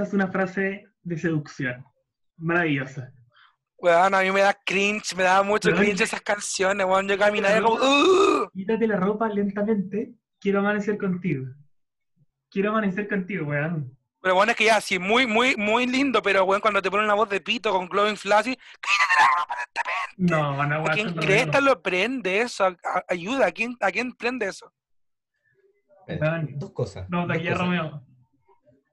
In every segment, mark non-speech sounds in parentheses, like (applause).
Esa es una frase de seducción. Maravillosa. Weón, a mí me da cringe, me da mucho cringe esas canciones, weón. Yo caminaba como, "Uh". Quítate la ropa lentamente. Quiero amanecer contigo. Quiero amanecer contigo, weón. Pero bueno, es que ya, sí, muy, muy, muy lindo, pero weón, cuando te ponen una voz de pito con glowing flash, y, No, no, ¿a weón. quién son cresta lo prende eso? A- a- ayuda, ¿a quién, ¿a quién prende eso? Weón. Dos cosas. No, taquilla cosas Romeo.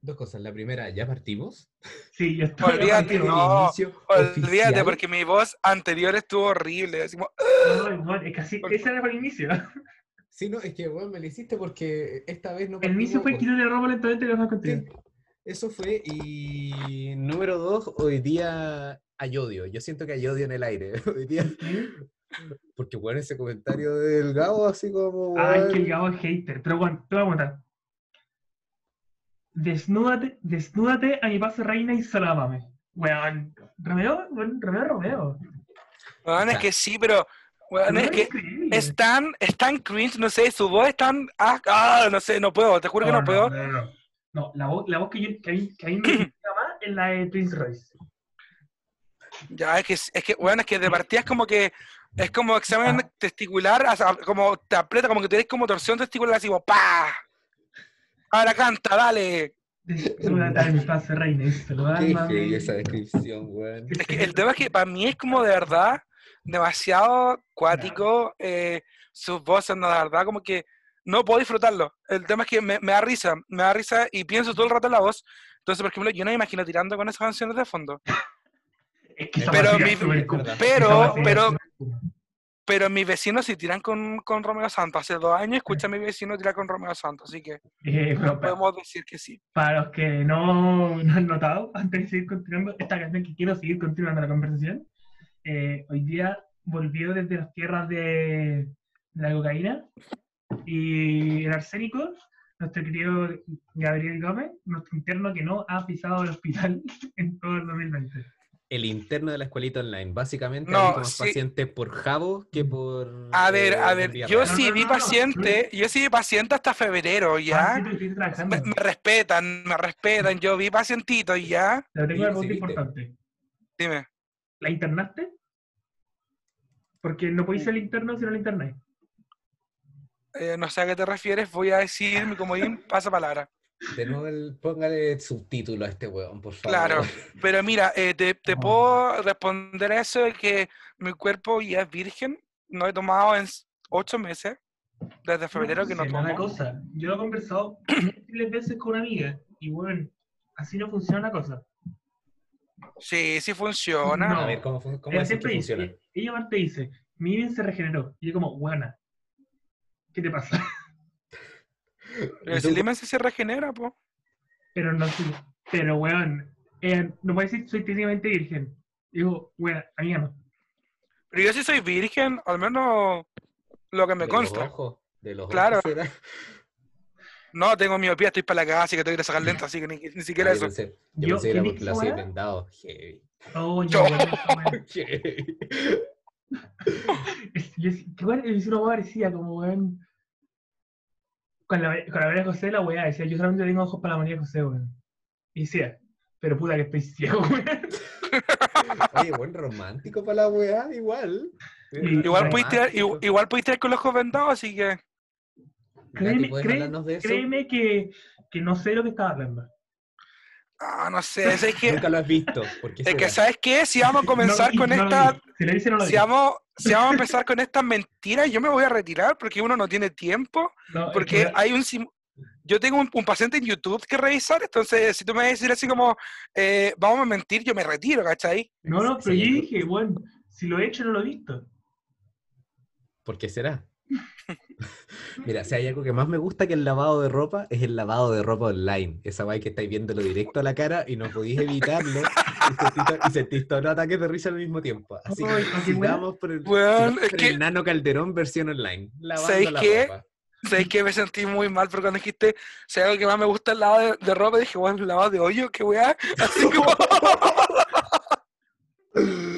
Dos cosas. La primera, ¿ya partimos? Sí, yo (laughs) estoy Olvídate, no. Olvídate, porque mi voz anterior estuvo horrible. Como, Ay, weón, es que así, ese era el inicio. Sí, no, es que, bueno, me lo hiciste porque esta vez no El inicio fue quítate la ropa lentamente y lo contigo. Sí, eso fue. Y número dos, hoy día hay odio. Yo siento que hay odio en el aire. (laughs) Hoy día, porque bueno, ese comentario del Gabo, así como. Ay, weón, que el Gabo es hater. Pero bueno, te voy a contar. Desnúdate, desnúdate a mi paso reina y solo amame. Weón, Romeo, weón, Romeo, Romeo. weón, es que sí, pero, weón, es que es tan, es tan cringe, no sé, su voz es tan, ah, ah, no sé, no puedo, te juro que no, puedo. No, no, no. No, la voz, la voz que, yo, que, a mí, que a mí me (clears throat) gusta más es la de Prince Royce. Ya, es que, es que, bueno, es que de partida es como que, es como examen Ah. testicular, como te aprieta, como que tenés como torsión testicular, así como, ¡pa! Ahora canta, dale. Desnúdate a mi paso Qué esa descripción, weón. Es que el tema es que para mí es como de verdad demasiado cuático, eh, sus voces, no, de verdad, como que no puedo disfrutarlo. El tema es que me, me da risa, me da risa y pienso todo el rato en la voz. Entonces, por ejemplo, yo no me imagino tirando con esas canciones de fondo. Es que Pero mi- pero- pero-. Pero mis vecinos sí tiran con, con Romeo Santos. Hace dos años escuché a mi vecino tirar con Romeo Santos, así que Eh, pero pa- podemos decir que sí. para los que no, no han notado, antes de seguir continuando esta canción que quiero seguir continuando la conversación, eh, hoy día volvió desde las tierras de, de la cocaína y el arsénico, nuestro querido Gabriel Gómez, nuestro interno que no ha pisado el hospital (laughs) en todo el 2020. El interno de la escuelita online. Básicamente, No, hay más sí. pacientes por Jabo que por. A ver, eh, a ver, yo No, sí no, vi paciente, yo sí vi paciente hasta febrero, Ah, ¿ya? Me, me respetan, me respetan, yo vi pacientitos, ¿ya? Pero tengo pregunta sí, importante. Dime. ¿La internaste? Porque no podéis ser el interno si no la internáis. Eh, no sé a qué te refieres, voy a decir mi comodín, (laughs) pasa palabra. De nuevo, el- póngale subtítulo a este weón, por favor. Claro, pero mira, eh, te, te Oh. puedo responder a eso de que mi cuerpo ya es virgen, no he tomado en ocho meses, desde febrero que no sé, Una tomo. cosa, yo lo he conversado (clears throat) múltiples veces con una amiga y bueno, así no funciona la cosa. Sí, sí funciona. No. A ver, ¿cómo, cómo Ella es que siempre dice, funciona? ella aparte dice, mi bien se regeneró. Y yo como, buena, ¿qué te pasa? El Slimen se regenera, po. Pero no sé, pero weón, ella no puede decir soy técnicamente virgen. Digo, weón, amiga no. Pero yo sí soy virgen, al menos lo que me De consta. Los ojos, de los Claro. ojos será. No, tengo miopía, estoy para la cagada, así que tengo que sacar lentes, así que ni, ni siquiera Ah, yo eso. pensé, yo Yo- pensé que era ¿quién porque la weá? vendado. Heavy. Oh, Yo. yo. (laughs) Heavy. Yo- que weón, es una weá parecida, como weón. Con la, con la María José, la weá decía, yo solamente tengo ojos para la María José, weón. Y decía, pero puta que estoy ciego, weón. (laughs) Oye, buen romántico para la weá, igual. Y- Igual tirar, igual, igual tirar con los ojos vendados, así que. Créeme, créeme que, que no sé lo que estaba hablando. Ah, no sé, es (laughs) que, Nunca lo has visto. ¿Por qué es que? ¿sabes qué? Si vamos a comenzar No con no esta. Si lo dice, no lo Si vamos, si vamos a empezar con estas mentiras, yo me voy a retirar porque uno no tiene tiempo. No, es Porque que- hay un. Yo tengo un, un paciente en YouTube que revisar, entonces si tú me vas a decir así como, eh, vamos a mentir, yo me retiro, ¿cachai? no, no, pero Sí. yo dije, bueno, si lo he hecho, no lo he visto. ¿Por qué será? (laughs) Mira, si hay algo que más me gusta que el lavado de ropa, es el lavado de ropa online. Esa guay que estáis viéndolo directo a la cara y no podéis evitarlo y sentís, todos los ataques de risa al mismo tiempo. Así que ¿a qué sigamos por el, Weón, sigamos es por que- el Nano Calderón versión online. ¿Sabéis qué? Sabes que me sentí muy mal, pero cuando dijiste, si hay algo que más me gusta el lavado de, de ropa, dije, bueno, el lavado de hoyo, qué weá. (laughs) Así como, (laughs)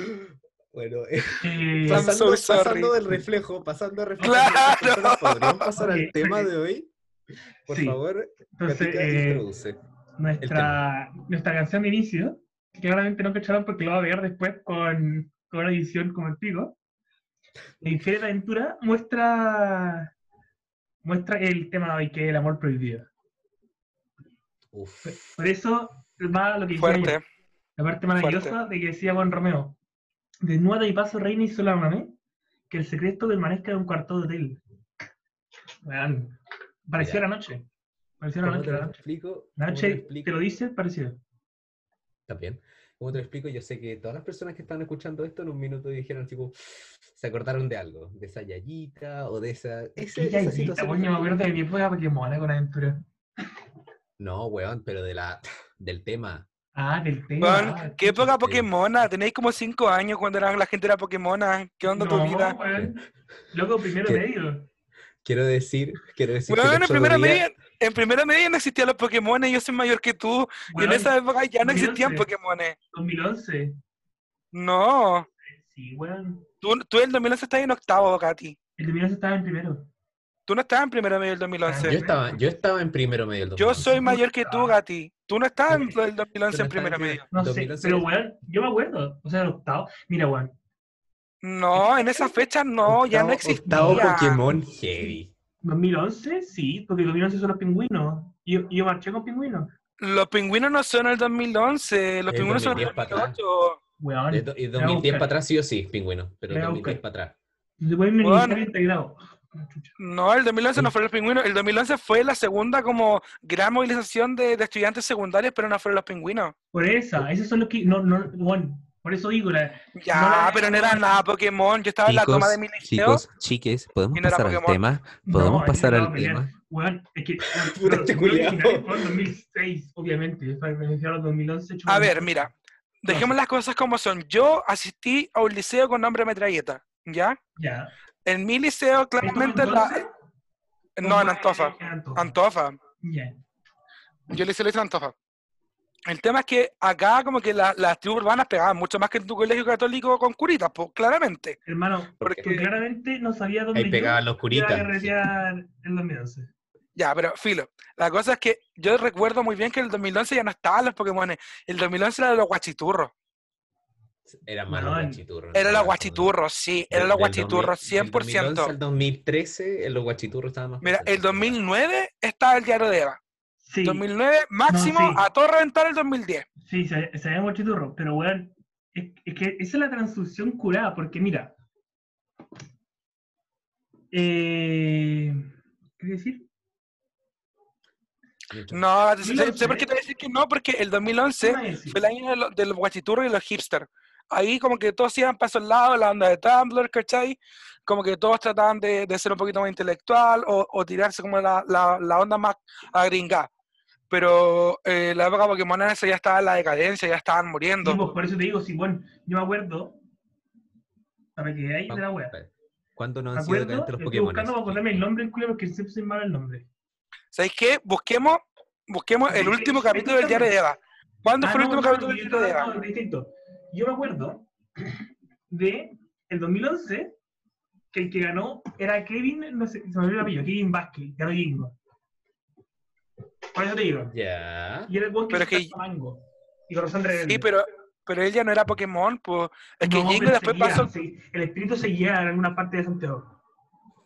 Bueno, eh, pasando, so sorry. pasando del reflejo, pasando a reflejo. Claro. ¿Podrían pasar al tema de hoy? Por Sí. favor, entonces, eh, introduce. nuestra, nuestra canción de inicio, que claramente no cacharon porque lo va a ver después con, con una edición como el pico. La Infiel Aventura muestra, muestra el tema de hoy, que es el amor prohibido. Uf. Por eso va lo que Fuerte. ayer, la parte maravillosa de que decía Juan Romeo. Desnuda y paso reina y sola amame, que el secreto permanezca en un cuarto de hotel. Weón, pareció Ya. la noche. Pareció la ¿Cómo noche, te la lo noche. explico? ¿Cómo te noche, explico? te lo dice, pareció. También. ¿Cómo te lo explico? Yo sé que todas las personas que están escuchando esto en un minuto dijeron, tipo, se acordaron de algo, de esa yayita o de esa. ese- ¿Qué esa yayita, weón? Yo me acuerdo de mi época porque mola con aventura. No, weón, pero de la, del tema. Ah, del tema. Ah, ¿Qué época. Pokémona? Tenéis como 5 años cuando era- la gente era Pokémona. ¿Qué onda tu vida? Loco, primero ¿Qué? medio. Quiero decir, quiero decir que Weón, el en primera, día- media, en primera media no existían los Pokémon, yo soy mayor que tú. y en esa época ya no existían 2011. Pokémon. 2011. No. Sí, weón. Tú, tú en el 2011 estás en octavo, Katy. El 2011 estaba en primero. Tú no estabas en primero medio del Yo 2011. estaba, yo estaba en primero medio del Yo 2011. soy mayor que tú, Gati. Tú no estabas en el 2011 no en primero medio. No 2011. sé, pero weón, yo me acuerdo. O sea, el octavo. Mira, weón. No, en esa fecha no, ya no Octavo- existía. Octavo Pokémon Heavy. 2011, sí, porque 2011 son los pingüinos. Yo, yo marché con pingüinos. Los pingüinos no son el 2011, los El pingüinos son el 2010 para atrás. 2008. Weón. De do- y voy a 2010 buscar. para atrás sí o sí, pingüino. Pero Voy a 2010 buscar. para atrás. Se pueden venir Weón. No, el 2011 no fue los pingüinos, el 2011 fue la segunda como gran movilización de, de estudiantes secundarios, pero no fueron los pingüinos. Por esa, esos son los que. No, no, weón. Por eso digo, la, Ya, No la- pero no era nada Pokémon, yo estaba en la toma de mi liceo. chicos, chiques, ¿podemos no pasar al tema? ¿Podemos pasar no al tema? Weón, es que. Los (laughs) este originales fueron 2006, obviamente. Para beneficiar a los 2011. A ver, mira, dejemos las cosas como son. Yo asistí a un liceo con nombre Metralleta, ¿ya? Ya. En mi liceo, claramente ¿Esto la... No, en Antofa. En Antofa. Yo le hice lo hice en Antofa. El tema es que acá como que la- las tribus urbanas pegaban mucho más que en tu colegio católico con curitas, pues claramente. Hermano, Porque- porque claramente no sabía dónde Ahí pegaban los iba a curitas. carretear en 2011. Ya, pero filo. La cosa es que yo recuerdo muy bien que el 2011 ya no estaban los Pokémon. El 2011 era de los guachiturros. Era más los Weón. guachiturros. Era no, los no. guachiturros, sí. Era los guachiturros, 2000 del 2011 100%. al 2013, en los guachiturros estaban más Mira, el presentes. 2009 estaba el diario de Eva. Sí, 2009 máximo sí. a todo reventar el 2010. sí, se, se había mochiturro, pero weón, es, es que esa es la transfusión curada, porque mira. Eh, ¿Qué decir? No, sé, 2011. sé por qué te voy a decir que no, porque el 2011 ¿Qué me decís? fue el año de los guachiturros y los hipsters. Ahí como que todos iban para esos lados, la onda de Tumblr, ¿cachai? Como que todos trataban de, de ser un poquito más intelectual o, o tirarse como la, la, la onda más agringada. Pero eh, la época Pokémon esa ya estaba en la decadencia, ya estaban muriendo. Sí, pues, por eso te digo, sí, bueno, yo me acuerdo. Para que ahí de la wea. ¿Cuándo no han sido decadentes los estoy Pokémon? buscando para ponerme el nombre en culo porque siempre soy malo el nombre. ¿Sabéis qué? Busquemos, busquemos el último capítulo del diario de Eva. ¿Cuándo Ah, fue el no, último no, capítulo yo del diario de Eva? no, distinto. Yo me acuerdo de el 2011 que el que ganó era Kevin, no sé, se me olvidó el apellido, Kevin Vázquez, ganó Jingo. Por eso te digo. Ya. Y era el Pero es que- de Mango. Y Corazón Rebelde. Sí, pero, pero él ya no era Pokémon, pues. Es que No, Jingo pero después seguía, pasó. sí, el espíritu seguía en alguna parte de Santiago.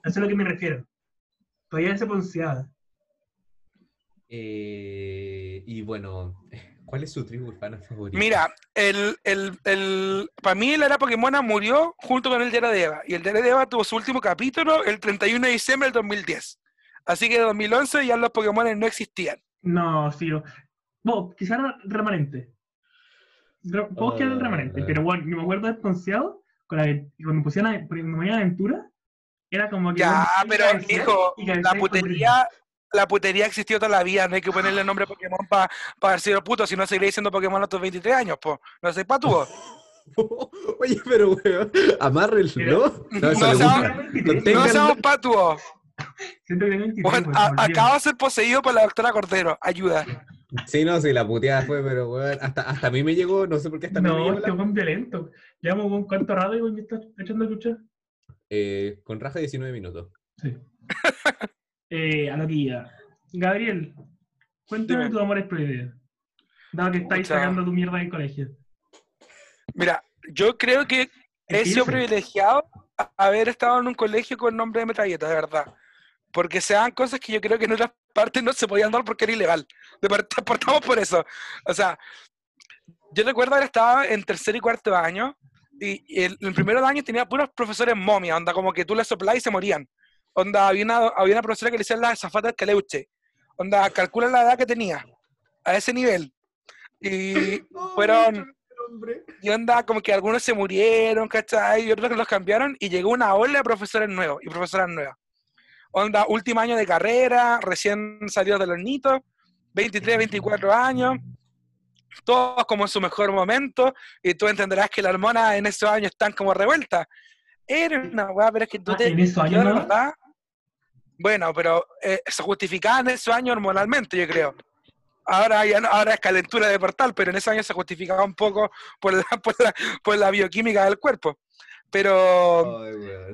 A Eso es a lo que me refiero. Todavía se pronunciaba. Eh, y bueno, ¿cuál es su tribu urbana favorita? Mira, el, el, el, para mí la era Pokémon murió junto con el Diario de Eva. Y el Diario de Eva tuvo su último capítulo el 31 de diciembre del 2010. Así que en 2011 ya los Pokémon no existían. No, sí. Bueno, quizás remanente. Re- Todos quedan Ah. remanente, pero bueno, yo me acuerdo de Ponceado, con la, cuando pusieron a- cuando me ponían aventura, era como que. Ya, pero hijo, la putería, la putería existió toda la vida. No hay que ponerle nombre Pokémon para pa ser puto, si no seguiría diciendo Pokémon a tus 23 años, pues. No sé, pa' tú. (laughs) Oye, pero weón, amárrenlo. No, (laughs) no No tengan- No seamos patuos. que tengo 23, Bueno, pues, a- se me olvidó. acabo de ser poseído por la doctora Cordero. Ayuda. Sí, no, sí, la puteada fue, pero weón, hasta, hasta a mí me llegó, no sé por qué hasta a mí me No, llegó este la- buen violento. Llevamos un cuarto rato y me está echando a luchar. Eh, con raja 19 minutos. Sí. (laughs) eh, a lo que iba. Gabriel, cuéntame Dime. tu amor es prohibido. dado que estáis sacando tu mierda del colegio. Mira, yo creo que he sido privilegiado haber estado en un colegio con nombre de metralleta, de verdad. Porque se dan cosas que yo creo que en otras partes no se podían dar porque era ilegal. Partamos (laughs) por eso. O sea, yo recuerdo haber estado en tercer y cuarto año y y el, el primero de año tenía puros profesores momia, onda como que tú les soplabas y se morían. Onda, había una, había una profesora que le decían la zafata del caleuche. Onda, calcula la edad que tenía. A ese nivel. Y (laughs) fueron... Y onda, como que algunos se murieron, ¿cachai? Y otros que los cambiaron y llegó una ola de profesores nuevos y profesoras nuevas. Onda, último año de carrera, recién salidos del hornito, 23, 24 años, todos como en su mejor momento, y tú entenderás que las hormonas en esos años están como revueltas. Era una weá, pero es que tú Ah, te... ¿En esos años de no? verdad, bueno, pero eh, se justificaba en esos años hormonalmente, yo creo. Ahora, ya no- ahora es calentura de portal, pero en esos años se justificaba un poco por la, (laughs) por la, por la bioquímica del cuerpo. Pero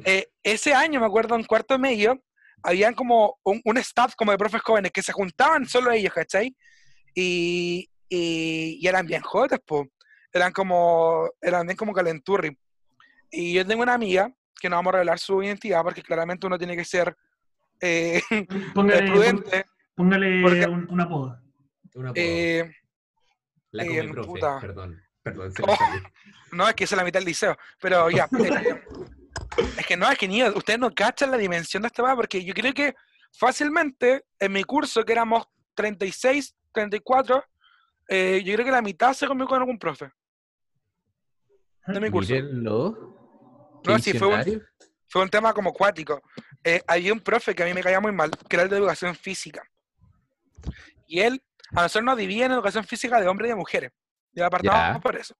eh, ese año, me acuerdo, en cuarto medio, habían como un, un staff como de profes jóvenes que se juntaban solo ellos, ¿cachai? Y, y, y eran bien jotes, po. Eran como, eran bien como calenturri. Y yo tengo una amiga, que no vamos a revelar su identidad, porque claramente uno tiene que ser eh, (laughs) Póngale, prudente. póngale Porque- un, un apodo. Una eh, la eh, come profe, puta. perdón. Perdón, se Oh. (laughs) No, es que esa es la mitad del liceo. Pero ya. (laughs) eh, es que no, es que ni ustedes no cachan la dimensión de esta weá, porque yo creo que fácilmente en mi curso, que éramos 36, 34, eh, yo creo que la mitad se comió con algún profe. De mi curso. Mírenlo. No, sí, fue un-. Fue un tema como cuático. Eh, había un profe que a mí me caía muy mal, que era el de educación física. Y él, a nosotros nos divide en educación física de hombres y de mujeres. Y apartamos Ya. por eso.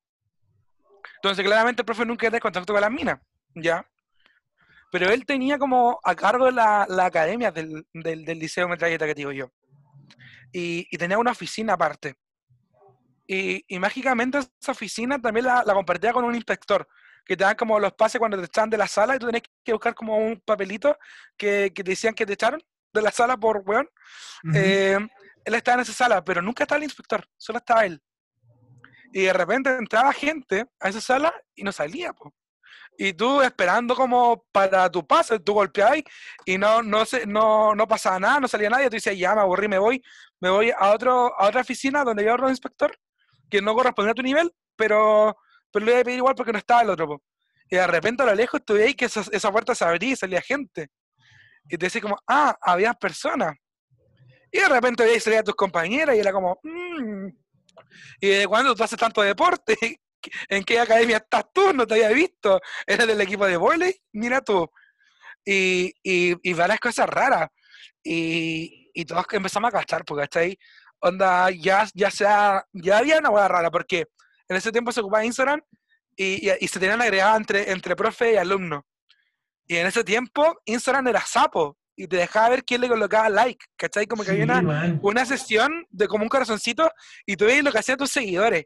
Entonces, claramente el profe nunca tenía contacto con las minas, ¿ya? Pero él tenía como a cargo la, la academia del, del, del liceo metralleta que digo yo. Y, y tenía una oficina aparte. Y, y mágicamente esa oficina también la, la compartía con un inspector, que te dan como los pases cuando te echan de la sala y tú tenés que buscar como un papelito que, que te decían que te echaron de la sala por weón. Eh, él estaba en esa sala, pero nunca estaba el inspector, solo estaba él. Y de repente entraba gente a esa sala y no salía, po. Y tú esperando como para tu pase, tú golpeabas y no, no, se, no, no pasaba nada, no salía nadie. Tú dices, ya me aburrí, me voy, me voy a, otro, a otra oficina donde había otro inspector que no correspondía a tu nivel, pero, pero le iba a pedir igual porque no estaba el otro. po. Y de repente a lo lejos tú veías que esa, esa puerta se abría y salía gente. Y te decía como, ah, había personas. Y de repente veías salir a tus compañeras y era como, "Mm". ¿y de cuándo tú haces tanto deporte? (laughs) ¿En qué academia estás tú? No te había visto. ¿Eres del equipo de volei? Mira tú. Y, y, y varias cosas raras. Y, y todos empezamos a cachar, porque ¿cachai? Onda, ya, ya, sea, ya había una hueá rara, porque en ese tiempo se ocupaba Instagram y, y, y se tenían agregadas entre, entre profe y alumno. Y en ese tiempo Instagram era sapo y te dejaba ver quién le colocaba like, ¿cachai? Como que había una, una sesión de como un corazoncito y tú veías lo que hacían tus seguidores.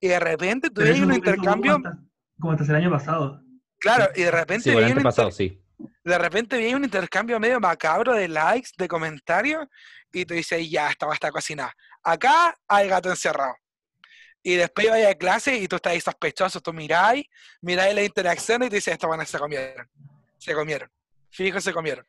Y de repente tú veías un intercambio, hasta- Como hasta el año pasado. claro, y de repente Sí, el antepasado, inter- sí. de repente veías un intercambio medio macabro de likes, de comentarios, y tú dices, ya, esta va a estar cocinada. Acá hay gato encerrado. Y después ibas a clase y tú estás ahí sospechoso, tú miráis, miráis la interacción y te dices, estos van se comieron. Se comieron. Fijo, se comieron.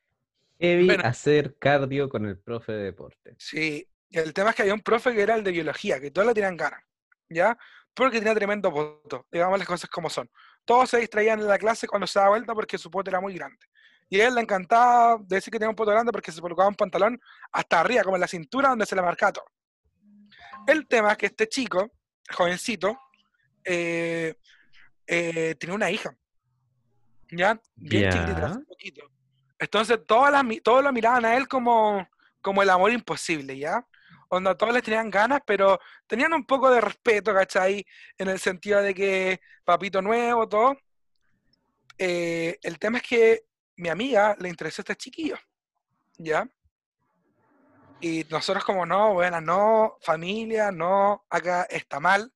Bueno. hacer cardio con el profe de deporte. Sí, y el tema es que había un profe que era el de biología, que todos le tenían ganas, ¿ya? Porque tenía tremendo voto, digamos las cosas como son. Todos se distraían en la clase cuando se daba vuelta porque su poto era muy grande. Y a él le encantaba decir que tenía un poto grande porque se colocaba un pantalón hasta arriba, como en la cintura, donde se le marcaba todo. El tema es que este chico, jovencito, eh, eh, tenía una hija, ¿ya? Bien chiquitita, hace poquito. Entonces todas las todos lo miraban a él como, como el amor imposible, ¿ya? Onda, todos les tenían ganas, pero tenían un poco de respeto, ¿cachai? En el sentido de que papito nuevo, todo. Eh, el tema es que mi amiga le interesó a este chiquillo, ¿ya? Y nosotros como no, bueno, no, familia, no, acá está mal.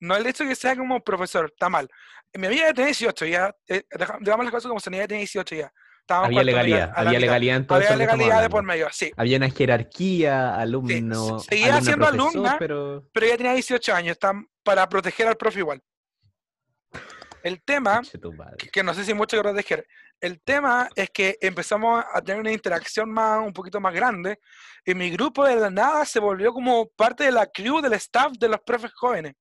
No el hecho de que sea como profesor, está mal. Mi amiga ya tiene 18 ya, eh, digamos las cosas como si ella tiene 18 ya. Estábamos Había legalidad, había mitad. legalidad en todo Había legalidad de por medio, sí. Había una jerarquía, alumno. Sí, seguía siendo profesor, alumna, pero. Pero ella tenía 18 años, están para proteger al profe igual. El tema, que no sé si mucho que proteger, el tema es que empezamos a tener una interacción más, un poquito más grande, y mi grupo de la nada se volvió como parte de la crew del staff de los profes jóvenes,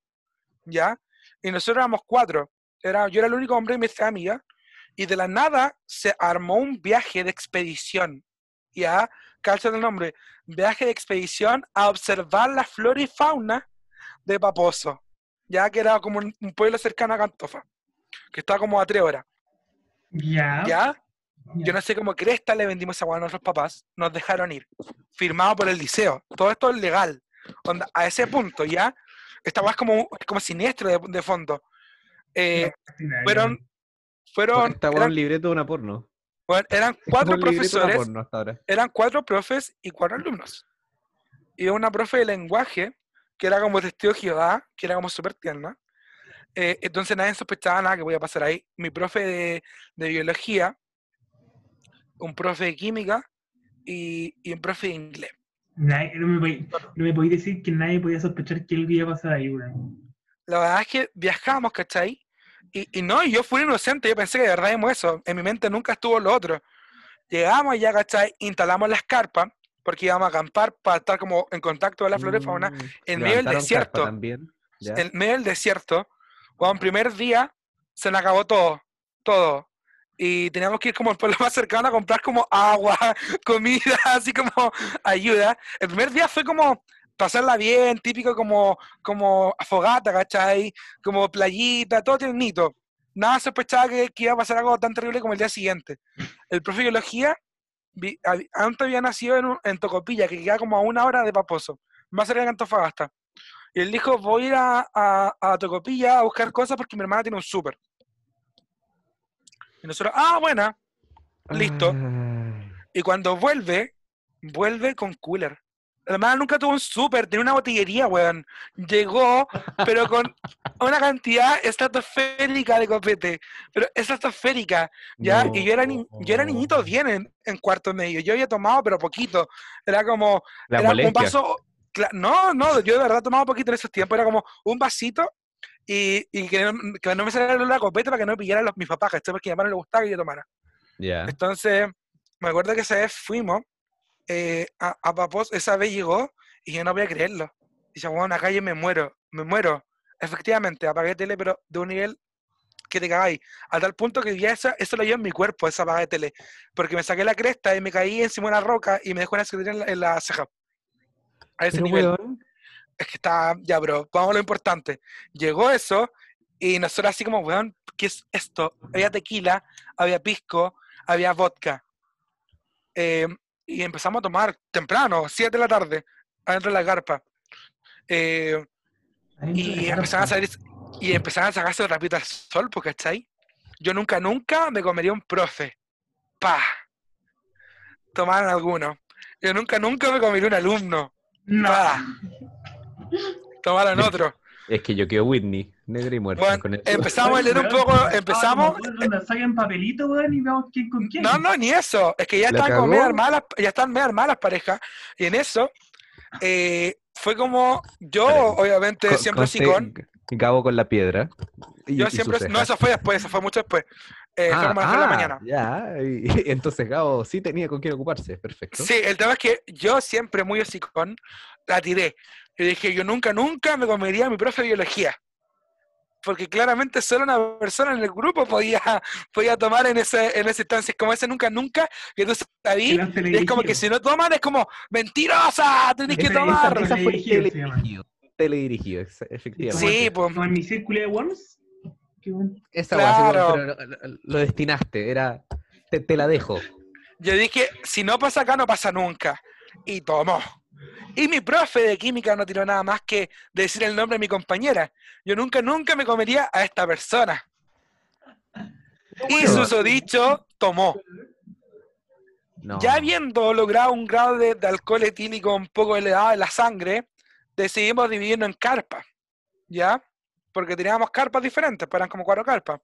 ¿ya? Y nosotros éramos cuatro, era, yo era el único hombre y mis tres amigas, y de la nada se armó un viaje de expedición, ¿ya? Calza el nombre, viaje de expedición a observar la flora y fauna de Paposo, ya que era como un, un pueblo cercano a Cantofa, que está como a tres horas, Ya. ¿ya? Yo no sé cómo cresta le vendimos esa hueá a nuestros papás, nos dejaron ir, firmado por el liceo, todo esto es legal, Onda, a ese punto, ¿ya? Esta hueá es como, como siniestro de, de fondo. Eh, fueron, fueron, Esta un libreto de una porno. bueno, eran cuatro profesores porno hasta ahora. eran cuatro profes y cuatro alumnos. Y una profe de lenguaje, que era como testigo de Jehová, que era como súper tierna. Eh, entonces nadie sospechaba nada que podía pasar ahí. Mi profe de, de biología, un profe de química y, y un profe de inglés. Nadie- no, me podí- no me podéis decir que nadie podía sospechar que algo iba a pasar ahí, weón. La verdad es que viajamos, ¿cachai? Y, y no, y yo fui inocente, yo pensé que de verdad íbamos eso. En mi mente nunca estuvo lo otro. Llegamos ya, ¿cachai? Instalamos las carpas, porque íbamos a acampar para estar como en contacto con la flora y fauna. Mm, en medio del desierto. También. en medio del desierto, cuando el primer día se nos acabó todo, todo. Y teníamos que ir como al pueblo (laughs) más cercano a comprar como agua, (laughs) comida, (laughs) así como ayuda. El primer día fue como pasarla bien, típico como, como fogata, ¿cachai? Como playita, todo tiernito. Nada sospechaba que, iba a pasar algo tan terrible como el día siguiente. El profe de biología vi- antes había nacido en, un- en Tocopilla, que queda como a una hora de Paposo, más cerca de Antofagasta. Y él dijo, voy a ir a, a, a Tocopilla a buscar cosas porque mi hermana tiene un súper. Y nosotros, ah, buena. listo. Ay, Y cuando vuelve, vuelve con cooler. La hermana nunca tuvo un súper, tenía una botillería, weón. Llegó, pero con una cantidad estratosférica de copete. Pero estratosférica, ¿ya? Y yo era, ni- yo era niñito bien en, en cuarto medio. Yo había tomado, pero poquito. Era como, La era un vaso. No, no, yo de verdad tomaba poquito en esos tiempos. Era como un vasito y, y que, no, que no me saliera el olor a copete para que no me pillaran los, mis papás, ¿cachai? Porque a mi mamá no le gustaba que yo tomara. Ya. Entonces, me acuerdo que esa vez fuimos eh, a, a Papos, esa vez llegó y yo no voy a creerlo. Dice, bueno, acá yo me muero, me muero. Efectivamente, apagué tele, pero de un nivel que te cagáis. A tal punto que ya eso lo llevo en mi cuerpo, esa apagada de tele. Porque me saqué la cresta y me caí encima de una roca y me dejó una en la, en la ceja. A ese Pero, nivel. weón, Es que está, ya, bro, vamos a lo importante. Llegó eso y nosotros así como, weón, ¿qué es esto? Había tequila, había pisco, había vodka. Eh, y empezamos a tomar temprano, 7 de la tarde, adentro de la carpa. Eh, de y empezaban a salir, y empezaban a sacarse rapito al sol, porque ¿cachai? Yo nunca, nunca me comería un profe. Pa. Tomaron algunos. Yo nunca, nunca me comería un alumno. No. Pa. Tomaron otro. Es que yo quedo Whitney, negra y muerta. Bueno, con empezamos a leer un poco, ah, empezamos... como, weón, onda, Saquen papelito, weón, y veamos quién con quién. No, no, ni eso. Es que ya ¿La estaban como medio armadas, ya están medio armadas las parejas. Y en eso, eh, fue como, yo, obviamente, siempre conste sicón. Gabo con la piedra. y- Yo siempre, no, eso fue después, eso fue mucho después. Eh, Ah, como a las tres de la ah, mañana. Ya, y- (laughs) entonces Gabo sí tenía con quién ocuparse, perfecto. Sí, el tema es que yo siempre muy hocicón la tiré. Yo dije, yo nunca, nunca me comería a mi profe de biología. Porque claramente solo una persona en el grupo podía, (laughs) podía tomar en, ese, en esa instancia. Es como ese nunca, nunca, que tú sabías. Y es como que si no toman, es como, mentirosa, tenés que tomar. Esa fue Teledirigido teledirigido. Efectivamente. Sí, pues. En mi círculo de Worms. Qué bueno. Esa Claro. pero lo, lo- lo destinaste, era. Te, te la dejo. Yo dije, si no pasa acá, no pasa nunca. Y tomó. Y mi profe de química no tiró nada más que decir el nombre de mi compañera. Yo nunca, nunca me comería a esta persona. Y susodicho tomó. No. Ya habiendo logrado un grado de, de alcohol etílico un poco elevado en la sangre, decidimos dividirnos en carpas. ¿Ya? Porque teníamos carpas diferentes, pues eran como cuatro carpas.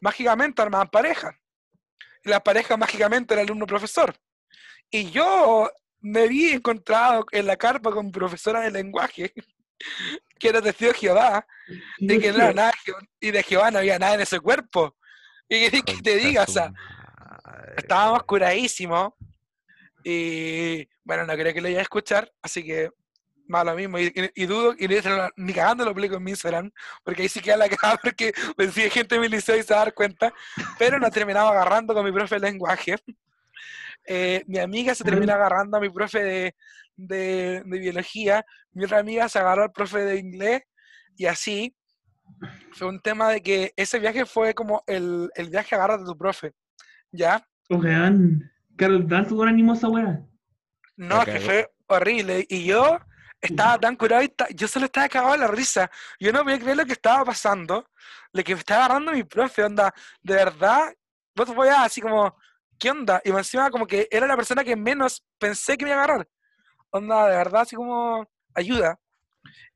Mágicamente armaban pareja. y la pareja mágicamente era alumno-profesor. Y yo me vi encontrado en la carpa con profesora de lenguaje, (laughs) que era testigo de Jehová, y que no era nada, y de Jehová no había nada en ese cuerpo. Y que, que te diga, o sea, estábamos curadísimos. Y bueno, no creo que lo vaya a escuchar, así que más lo mismo. Y, y- y dudo, y ni- ni cagando lo publico en mi Instagram, porque ahí sí queda la cagada, (laughs) porque me sigue gente de mi liceo y se va a dar cuenta. Pero nos terminamos agarrando con mi profe de lenguaje. Eh, mi amiga se termina agarrando a mi profe de, de, de biología, mi otra amiga se agarró al profe de inglés, y así fue un tema de que ese viaje fue como el, el viaje agarra de tu profe, ¿ya? Weón, Carol Dance con animosa weá. No, es que fue horrible. Y yo estaba tan curado y yo solo estaba cagado de la risa. Yo no podía creer lo que estaba pasando, lo que me estaba agarrando mi profe, onda, de verdad, vos voy a así como, ¿qué onda? Y encima como que era la persona que menos pensé que me iba a agarrar. Onda, de verdad, así como, ayuda.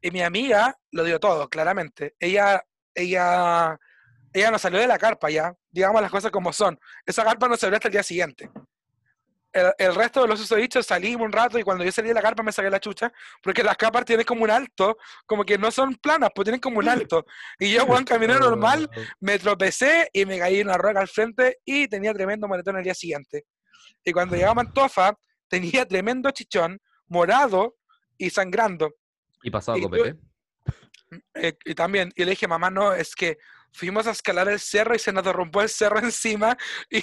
Y mi amiga lo dio todo, claramente. Ella, ella, ella no salió de la carpa ya, digamos las cosas como son. Esa carpa no salió hasta el día siguiente el, el resto de los susodichos salimos un rato y cuando yo salí de la carpa me saqué la chucha, porque las capas tienen como un alto, como que no son planas, pues tienen como un alto. Y yo, Juan, caminé (laughs) normal, me tropecé y me caí en una roca al frente y tenía tremendo moretón el día siguiente. Y cuando llegamos a Antofa, tenía tremendo chichón, morado y sangrando. Y pasado Y a tú- copete. Eh, y también, y le dije, mamá, no, es que fuimos a escalar el cerro y se nos derrumbó el cerro (laughs) encima y,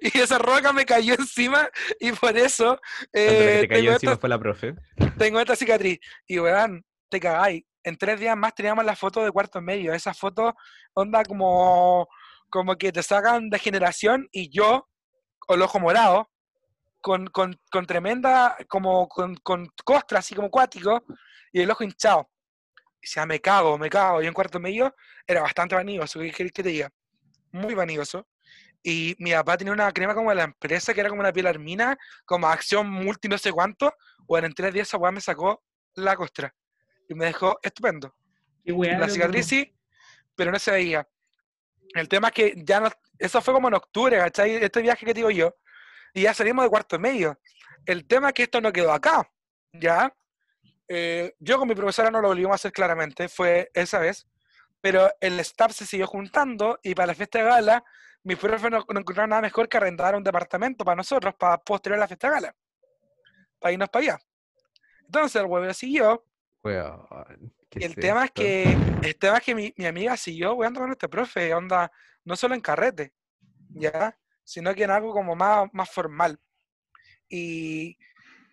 y esa roca me cayó encima y por eso eh, te cayó encima esta, fue la profe. tengo esta cicatriz. Y weón, te cagáis. En tres días más teníamos la foto de cuarto medio. Esa foto, onda como, como que te sacan de generación y yo, el ojo morado, con, con, con tremenda, como con, con costra, así como cuático, y el ojo hinchado. Y sea, me cago, me cago. Yo en cuarto medio era bastante vanidoso, ¿qué querés que te diga? Muy vanidoso. Y mi papá tenía una crema como de la empresa, que era como una piel armina, como acción multi no sé cuánto. Bueno, en tres días esa weá me sacó la costra. Y me dejó estupendo. Weá. La cicatriz sí, pero no se veía. El tema es que ya no, eso fue como en octubre, ¿cachai? Este viaje que te digo yo. Y ya salimos de cuarto medio. El tema es que esto no quedó acá, ¿ya? Eh, yo con mi profesora no lo volvimos a hacer claramente, fue esa vez. Pero el staff se siguió juntando y para la fiesta de gala, mis profes no, no encontraron nada mejor que arrendar un departamento para nosotros, para posterior a la fiesta de gala. Para irnos para allá. Entonces el huevo siguió Weón, ¿qué y el tema es que, el tema es que mi, mi amiga siguió weando con este profe, onda, no solo en carrete, ¿ya? Sino que en algo como más, más formal. Y,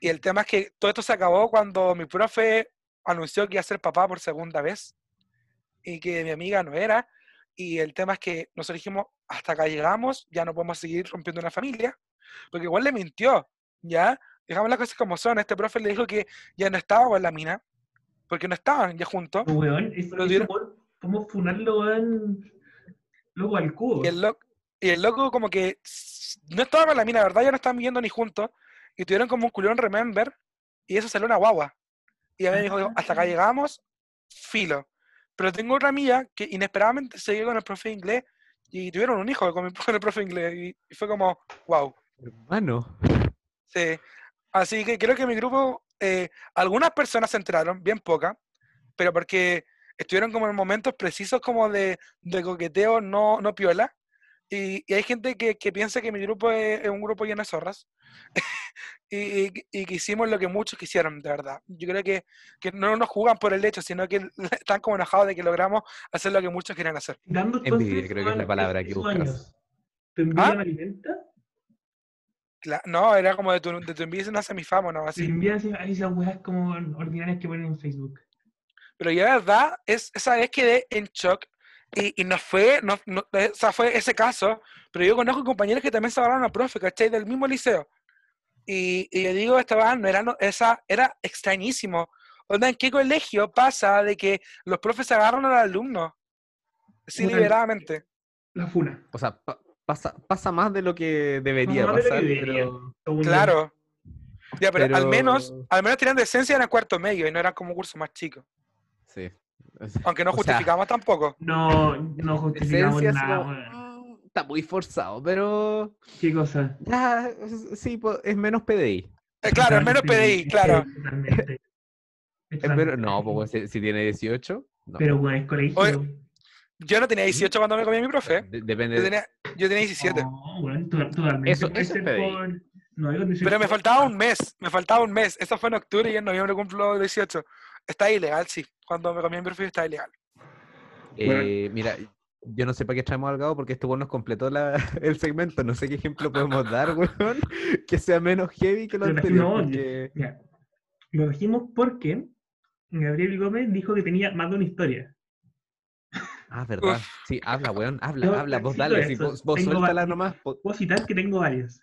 y el tema es que todo esto se acabó cuando mi profe anunció que iba a ser papá por segunda vez y que mi amiga no era. Y el tema es que nosotros dijimos, hasta acá llegamos, ya no podemos seguir rompiendo una familia, porque igual le mintió, ¿ya? Dejamos las cosas como son. Este profe le dijo que ya no estaba con la mina, porque no estaban ya juntos. Weón, eso, eso dieron- por- ¿Cómo funarlo? Luego al cubo. Y el, loco, y el loco como que no estaba con la mina, ¿verdad? Ya no estaban viviendo ni juntos. Y tuvieron como un culón remember. Y eso salió una guagua. Y a mí me dijo, hasta acá llegamos, filo. Pero tengo otra amiga que inesperadamente se con el profe de inglés y tuvieron un hijo con, (laughs) el profe de inglés. Y, y fue como, wow. Hermano. Sí. Así que creo que mi grupo, eh, algunas personas se enteraron, bien pocas, pero porque estuvieron como en momentos precisos como de, de coqueteo no, no piola. Y, y hay gente que, que piensa que mi grupo es, es un grupo lleno de zorras. (laughs) y, y- y que hicimos lo que muchos quisieron, de verdad. Yo creo que, que no nos jugan por el hecho, sino que (laughs) están como enojados de que logramos hacer lo que muchos querían hacer. Dando Envidia, creo que es la palabra que buscas. años, ¿Tu envidia ¿Ah? me alimenta? Cla- No, era como de tu, de tu envidia nace mi fama, ¿no? Así. envías a esas weas como ordinarias que ponen en Facebook. Pero yo de verdad, es, esa vez quedé en shock y, y no fue, no, no- o sea, fue ese caso, pero yo conozco compañeros que también se agarraron a profe, ¿cachai? Del mismo liceo. Y, y yo digo, esta no era, no- esa, era extrañísimo. Onda, ¿en qué colegio pasa de que los profes agarran al alumno? Así liberadamente. La funa. O sea, pa- pasa, pasa más de lo que debería más de lo que pasar, debería. pero... Claro. Ya, pero, al menos, al menos tenían decencia en cuarto medio y no eran como un curso más chico. Sí. Aunque no O sea, justificamos tampoco. No, no justificamos nada. "Mm, está muy forzado, pero ¿Qué cosa? s- sí, es menos PDI. Eh, claro, es menos PDI, claro. Totalmente. (laughs) Totalmente menos- no, PDI. pues si, si tiene 18, no. Pero, weón, es colegio. Oye, Yo no tenía 18 cuando me comí a mi profe. De- depende Yo de- tenía, yo tenía 17. No, to- totalmente. Eso- eso es PDI. por- No, digo 18 Pero me faltaba un mes, me faltaba un mes. Eso fue en octubre y en noviembre cumplo 18. Está ilegal, sí. Cuando me comí mi profe está ilegal. Eh, mira, yo no sé para qué traemos al Gabo porque este weón nos completó la- (laughs) el segmento. No sé qué ejemplo podemos dar, weón, (laughs) que sea menos heavy que lo Pero anterior. no, porque- lo dijimos porque Gabriel Gómez dijo que tenía más de una historia. Ah, verdad. Uf. Sí, habla, weón, habla, Yo habla. Vos dale, vos, vos suéltala nomás. Puedo citar que tengo varias.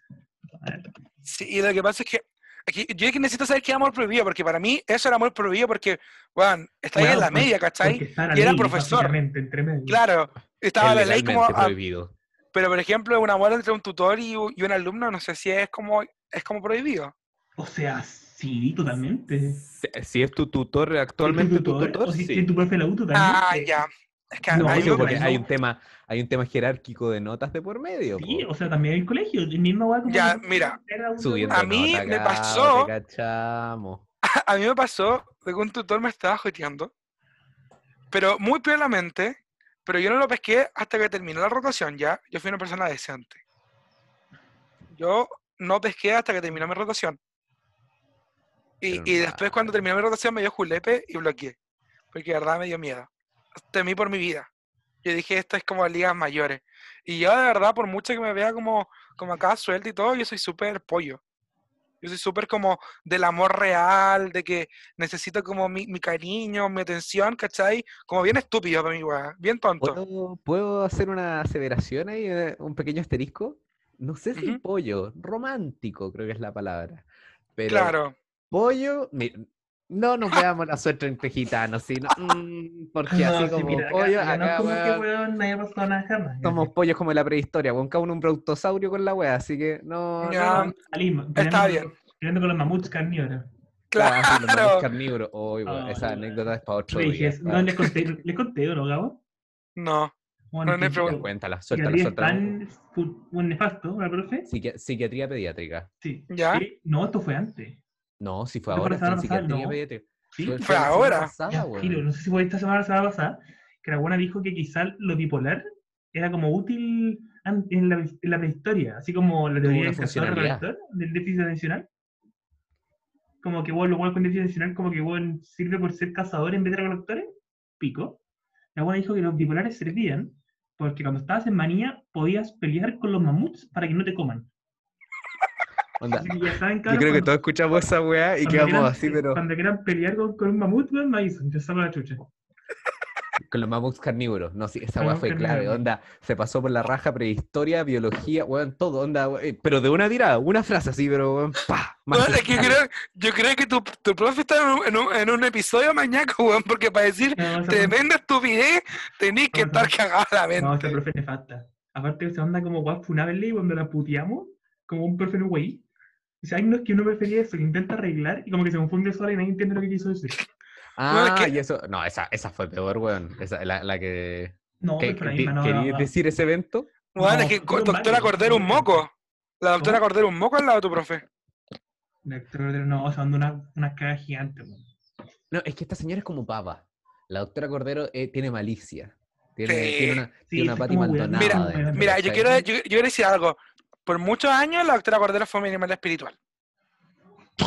Sí, y lo que pasa es que aquí, yo es que necesito saber qué es amor prohibido, porque para mí eso era amor prohibido porque, bueno, está ahí en Bueno, la porque- media, ¿cachai? la Y era profesor. entre medio. Claro, estaba la es ley como... prohibido. pero, por ejemplo, un amor entre un tutor y, y un alumno, no sé si es como, es como prohibido. O sea, sí, totalmente. Si, si es tu tutor actualmente, tu tutor, o si sí. es tu profe en la U, totalmente. Ah, ya. Es que No, a me- porque hay un tema, hay un tema jerárquico de notas de por medio. Sí, po. o sea, también el colegio, el mismo va como Ya, mira, Subiendo A mí nota, me pasó- cachamos. (laughs) a mí me pasó de que un tutor me estaba joteando, pero muy piolamente, pero yo no lo pesqué hasta que terminó la rotación, ¿ya? Yo fui una persona decente. Yo no pesqué hasta que terminó mi rotación. Y, y después cuando terminó mi rotación me dio julepe y bloqueé, porque de verdad me dio miedo. Temí por mi vida. Yo dije, esto es como ligas mayores. Y yo de verdad, por mucho que me vea como, como acá suelta y todo, yo soy súper pollo. Yo soy súper como del amor real, de que necesito como mi, mi cariño, mi atención, ¿cachai? Como bien estúpido para mí, weá. Bien tonto. ¿Puedo, puedo hacer una aseveración ahí, eh, un pequeño asterisco? No sé si pollo, romántico creo que es la palabra. Pero Claro. pollo, no nos veamos la suerte entre gitanos, sino, mm, porque así sí, como mira, acá- pollo, acá no es como que, weón, weón, no haya pasado nada jamás. somos pollos como en la prehistoria, weón, cada uno un brontosaurio con la wea, así que no, Ya. no, Está bien. Peleando con los mamuts carnívoros. claro, así, los mamuts Claro. carnívoros. Weón, Ah, esa anécdota es para otro Le día. dije, no, les conté, les conté, ¿no, Gabo? No. Bueno, No, que- problema. Cuéntala, suéltala, suéltala. tan un nefasto, ¿la profe? Psiqui- psiquiatría pediátrica. Sí. ¿Ya? Que- No, esto fue antes. No, si fue ahora, la semana no. Sí. Fue, Fue ahora. pasada, filo, no sé si fue esta semana o la semana pasada, que la buena dijo que quizás lo bipolar era como útil en la, en la prehistoria, así como la teoría del cazador del déficit atencional. Como que vos, lo bueno con déficit atencional, como que vos sirve por ser cazador en vez de recolectores, pico. La buena dijo que los bipolares servían porque cuando estabas en manía podías pelear con los mamuts para que no te coman. Onda, Yo creo que todos escuchamos esa weá y quedamos quieran- así, pero Cuando quieran pelear con, con un mamut, weón, me avisan, yo saco la chucha. con los mamuts carnívoros. No, sí, esa weá fue clave. Onda, se pasó por la raja prehistoria, biología, weón, todo, onda, we- eh, pero de una tirada, una frase así, pero weón, pa. Es que magistral. creo, yo creo que tu, tu profe está en un, en un, en un episodio mañana, weón, porque para decir No, tremenda estupidez tenés que estar cagada la No, esta mente. profe es nefasta. Aparte, esa onda como guap funable cuando la puteamos, como un profe en un güey. Dice, ay, no es que uno prefería eso, que intenta arreglar y como que se confunde sola y nadie entiende lo que quiso decir. Ah, es que- y eso, no, esa, esa fue peor, weón. Esa, la, la que. No, que- pero no, ¿Querías no, no. decir ese evento? Weón, No, es que doctora Cordero un moco. La doctora ¿Cómo? Cordero un moco al lado de tu profe. Doctor, No, o sea, anda una, una caga gigante. weón. No, es que esta señora es como pava. La doctora Cordero eh, tiene malicia. Tiene, Sí. tiene una, Sí, tiene una Pati. Maldonado. Mira, Mira, yo quiero, yo, yo quiero decir algo. Por muchos años la doctora Cordero fue mi animal espiritual.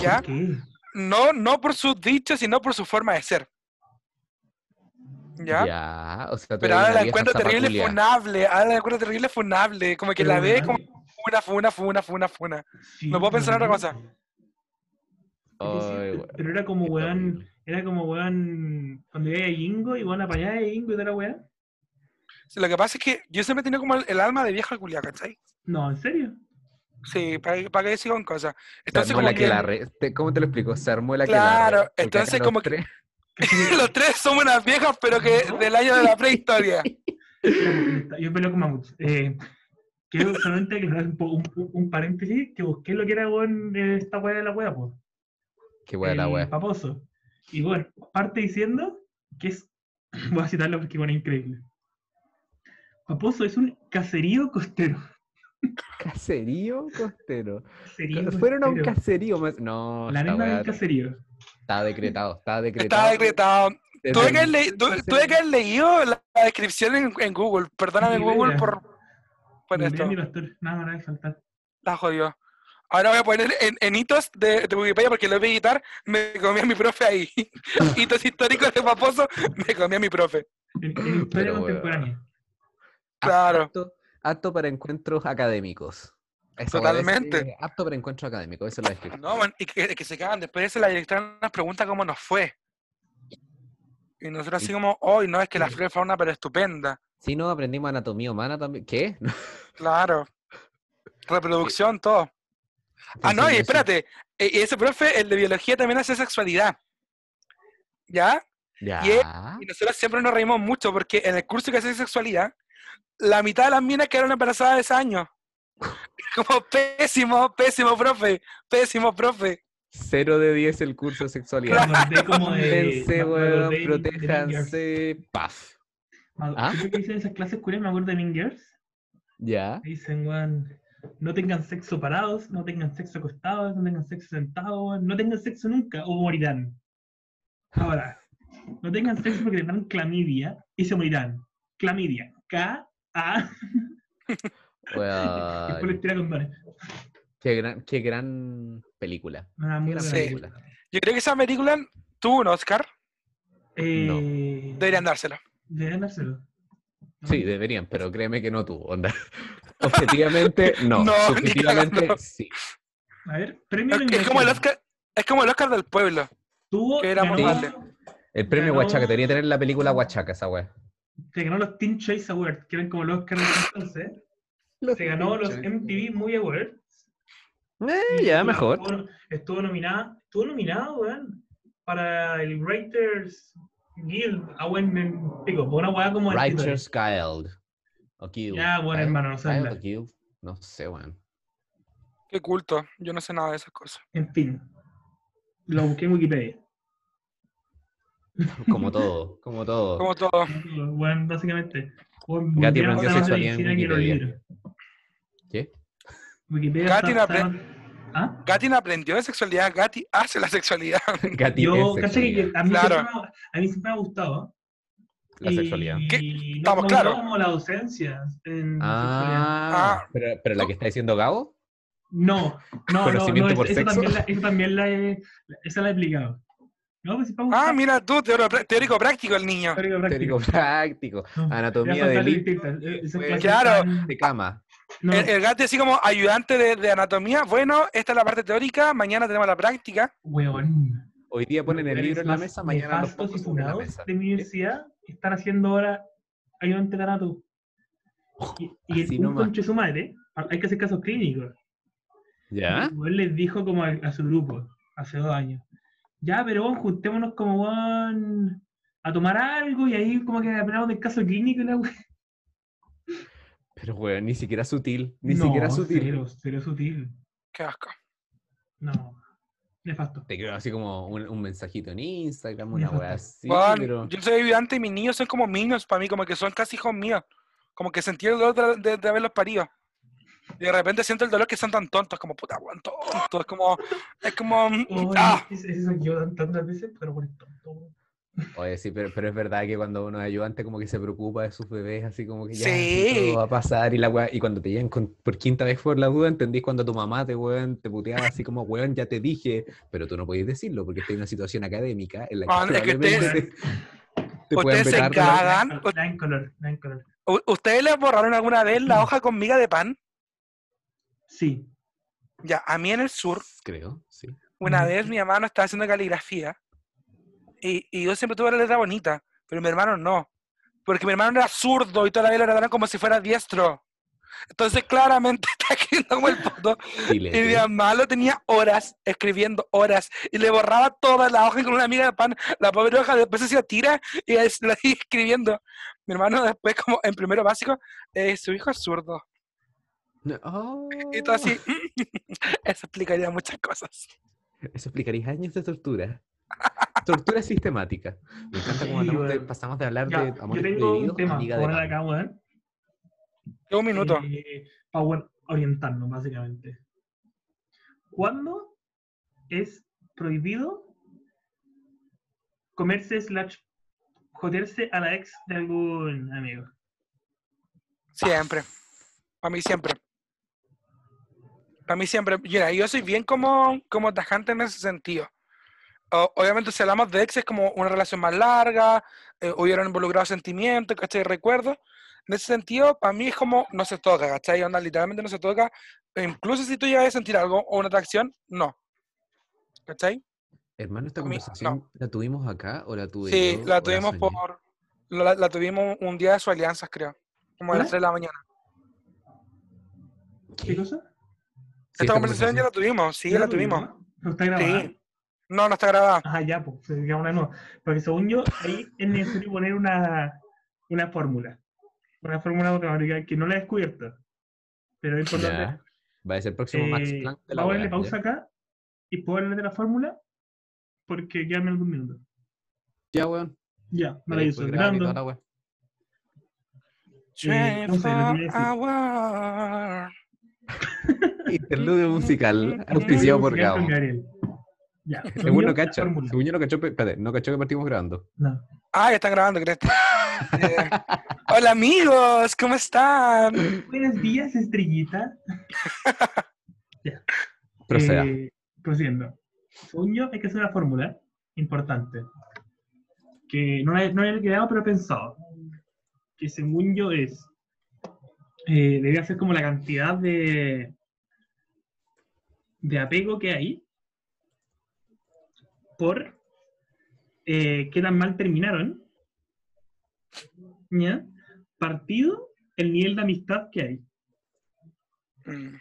¿Ya? ¿Por qué? No, no por sus dichos, sino por su forma de ser. ¿Ya? Ya, o sea, Pero ahora la encuentro terrible funable. Ahora la encuentro terrible funable. Como que Pero la ve weón, como funa, funa, funa, funa, funa. sí, no puedo pensar en otra cosa. Ay, weón, pero era como weón, era como weón, cuando iba a Ingo y weón apañaba a Ingo y toda la weá. Sí, Lo que pasa es que yo siempre he tenido como el, el alma de vieja culia, ¿cachai? No, ¿en serio? Sí, para, para que decir con cosas. Se Entonces, armó como la que que la re- te- ¿Cómo te lo explico? Se armó la Claro, que la entonces acá los como que- tres- (laughs) los tres somos unas viejas, pero que (laughs) del año de la prehistoria. (laughs) Yo peleo con mamuts. Eh, quiero solamente aclarar un, un, un paréntesis que busqué lo que era eh, esta weá de la weá, pues. Qué buena la wea. Paposo. Y bueno, parte diciendo que es. Voy a citarlo porque bueno, es increíble. Paposo es un caserío costero. (laughs) Caserío costero. Caserío Fueron a un costero. caserío más. No, La misma del caserío. está decretado, está decretado. Estaba decretado. Tuve que, haber el le- tu- caserío. tuve que haber leído la, la descripción en, en Google. Perdóname, Google, por, por esto. idea, ni pastor, nada más de faltar. La jodió. Ahora voy a poner en, en hitos de, de Wikipedia porque lo voy a editar. Me comí a mi profe ahí. (laughs) hitos históricos de Paposo. Me comí a mi profe. En, en historia Pero, contemporánea. Claro. Apto para encuentros académicos. Totalmente. dice, apto para encuentros académicos, eso es la descripción. No, man, y que, que se cagan. Después de eso, la directora nos pregunta cómo nos fue. Y nosotros así como, hoy no, es que la flora fue una pero estupenda. Si no, aprendimos anatomía humana también. ¿Qué? (laughs) Claro. Reproducción, todo. Ah, no, y espérate. e- y ese profe, el de biología, también hace sexualidad. ¿Ya? Ya. Y nosotros siempre nos reímos mucho porque en el curso que hace sexualidad, la mitad de las minas quedaron embarazadas de ese año. (laughs) Como pésimo, pésimo, profe. Pésimo, profe. Cero de 10 el curso de sexualidad. (laughs) como de. Me weón, de- de protéjanse. Paf. Me- ¿Ah? Que esas clases curiosas, me acuerdo de Mean Girls. Ya. Dicen, weón, no tengan sexo parados, no tengan sexo acostados, no tengan sexo sentados, no tengan sexo nunca o morirán. Ahora, no tengan sexo porque tendrán clamidia y se morirán. Clamidia. K-A. Después les Weón, tira condones. Qué gran, qué gran película. Qué Sí. película. Yo creo que esa película tuvo un Oscar. Eh, Deberían dárselo. Deberían dárselo. ¿no? Sí, deberían, pero créeme que no tuvo. Onda. (laughs) Objetivamente, no. No, (laughs) Subjetivamente, sí. A ver, premio Es, es como el. Oscar, es como el Oscar del pueblo. Tuvo, que era ganó-. El premio Ganó- Huachaca, debería tener la película Huachaca, esa wea. Se ganó los Teen Choice Awards, que eran como los ese entonces. (laughs) Se ganó los MTV Movie Awards. Eh, ya, Estuvo- mejor. Estuvo, estuvo nominada, estuvo nominado, weón, para el Writers Guild, a buen en- pico, por una weá como Righteous Guild. O Guild. Ya, bueno, Guild, hermano, no sé Guild, No sé, weón. Qué culto. Yo no sé nada de esas cosas. En fin, lo busqué en Wikipedia. (laughs) Como todo, como todo. Como todo. Bueno, básicamente. volvieron aprendió sexualidad en Wikipedia. ¿Qué? Wikipedia no ¿Ah? No aprendió de sexualidad. Gati hace la sexualidad. (laughs) Gati Yo, es caché que sexualidad. a mí, Claro. siempre me, a mí siempre me ha gustado. La y- sexualidad. ¿Qué? no Estamos como- claros. no como la docencia en sexualidad. Ah, Ah. pero, pero la que está diciendo Gabo. No, no, no, ¿Conocimiento no, por eso, sexo? también la, eso también la he, esa la he explicado. No, pues si Ah, mira tú, teórico, teórico práctico el niño. teórico práctico. práctico. No, Anatomía de eh, Pues, claro. De cama. no, El, el Gati así como ayudante de, de anatomía. Bueno, esta es la parte teórica. Mañana tenemos la práctica. weón. Hoy día ponen el libro en la mesa, mañana los pongo y sobre la mesa. de mi universidad están haciendo ahora ayudante de anato. Y, y el un nomás. conche su madre, hay que hacer casos clínicos. ¿Ya? Y él les dijo como a, a su grupo, hace dos años, ya, pero bueno, juntémonos como weón, a tomar algo y ahí como que hablamos del caso clínico y la wea. Pero, weón, ni siquiera sutil. Ni no, siquiera sutil. Cero, cero sutil. Qué asco. No. Nefasto. Te creo así como un, un mensajito en Instagram, una weá así, Weón, pero... Yo soy ayudante y mis niños son como niños para mí, como que son casi hijos míos. Como que sentí el dolor de, de- de haberlos parido. Y de repente siento el dolor que son tan tontos, como puta, weón. Es como, es como, Oh, ah, ese soy yo tan- tantas veces, pero por weón. Oye, sí, pero, pero es verdad que cuando uno es ayudante como que se preocupa de sus bebés, así como que ya Sí. todo va a pasar y la weá, y cuando te llegan con- por quinta vez por la duda, entendís cuando tu mamá te weón, te puteaba así como weón, ya te dije, pero tú no podías decirlo porque estás en una situación académica en la que es que ustedes- te, te ustedes se cagan. Da- Da en color, da en color. ¿U- ¿ustedes les borraron alguna vez la hoja con miga de pan? Sí. Ya, a mí en el sur, Creo, sí. una vez mi hermano estaba haciendo caligrafía y, y yo siempre tuve la letra bonita, pero mi hermano no. Porque mi hermano era zurdo y toda la vez lo trataron como si fuera diestro. Entonces claramente (laughs) está escribiendo como el puto. (laughs) Y mi mamá lo tenía horas, escribiendo horas, y le borraba toda la hoja con una amiga de pan. La pobre hoja después se hacía tira y es- la (laughs) sigue escribiendo. Mi hermano después, como en primero básico, eh, su hijo es zurdo. No, oh, Y todo así, (laughs) (laughs) eso explicaría muchas cosas. Eso explicaría años de tortura. Tortura sistemática. Me encanta cómo Sí, pasamos de hablar Ya, de yo amores tengo un a tema acá, weón. Es un minuto. para bueno, orientarnos, básicamente. ¿Cuándo es prohibido comerse slash joderse a la ex de algún amigo? Siempre. Para mí siempre. Para mí siempre. Mira, yo soy bien como, como tajante en ese sentido. O- obviamente, si hablamos de ex, es como una relación más larga, eh, hubieron involucrados sentimientos, ¿cachai? Recuerdos. En ese sentido, para mí es como no se toca, ¿cachai? Onda, literalmente no se toca. E incluso si tú llegas a sentir algo o una atracción, no. ¿Cachai? Hermano, ¿esta conversación la tuvimos acá o la tuve Sí, yo la tuvimos soñé? por. La, la tuvimos un día de su alianzas, creo. Como a las ¿Cuál? 3 de la mañana. ¿Qué cosa? Sí, Esta conversación ya la tuvimos, sí, ¿Ya la tuvimos. ¿no? Está grabada. Sí. No, no está grabada. Ajá, ya, pues, una nueva. Porque según yo, ahí es necesario poner una, una fórmula. Una fórmula matemática que no la he descubierto. Pero es importante. Ya. Va a ser el próximo Max Eh, Planck de la vamos a darle pausa ¿ya? acá y puedo hablar de la fórmula porque quedan algún minuto. Ya, weón. Ya, Ya maravilloso. toda Grabando. Eh, sé, lo que iba 24 hours. Interludio musical, (laughs) auspiciado por Gabo. Ya, Según yo, no cacha. Según yo no cachó, espérate, no cachó que partimos grabando. No. Ah, ya están grabando, ¿crees? (laughs) Eh, hola amigos, ¿cómo están? Buenos días, estrellita. (laughs) Proceda. Eh, procediendo. Según yo, hay que hacer una fórmula importante. Que no la, no la he creado, pero he pensado. Que según yo es. Eh, debería ser como la cantidad de. De apego que hay. Por. eh, qué tan mal terminaron. ¿Ya? Partido el nivel de amistad que hay. Mm.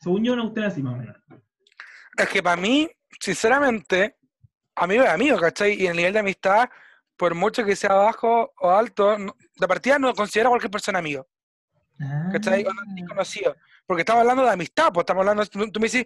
Según yo, no usted así más o menos. Es que para mí, sinceramente, amigo es amigo, ¿cachai? Y el nivel de amistad, por mucho que sea bajo o alto, no- de partida no considero a cualquier persona amigo, ¿cachai? O no ni conocido. Porque estamos hablando de amistad, pues estamos hablando, tú, tú me dices,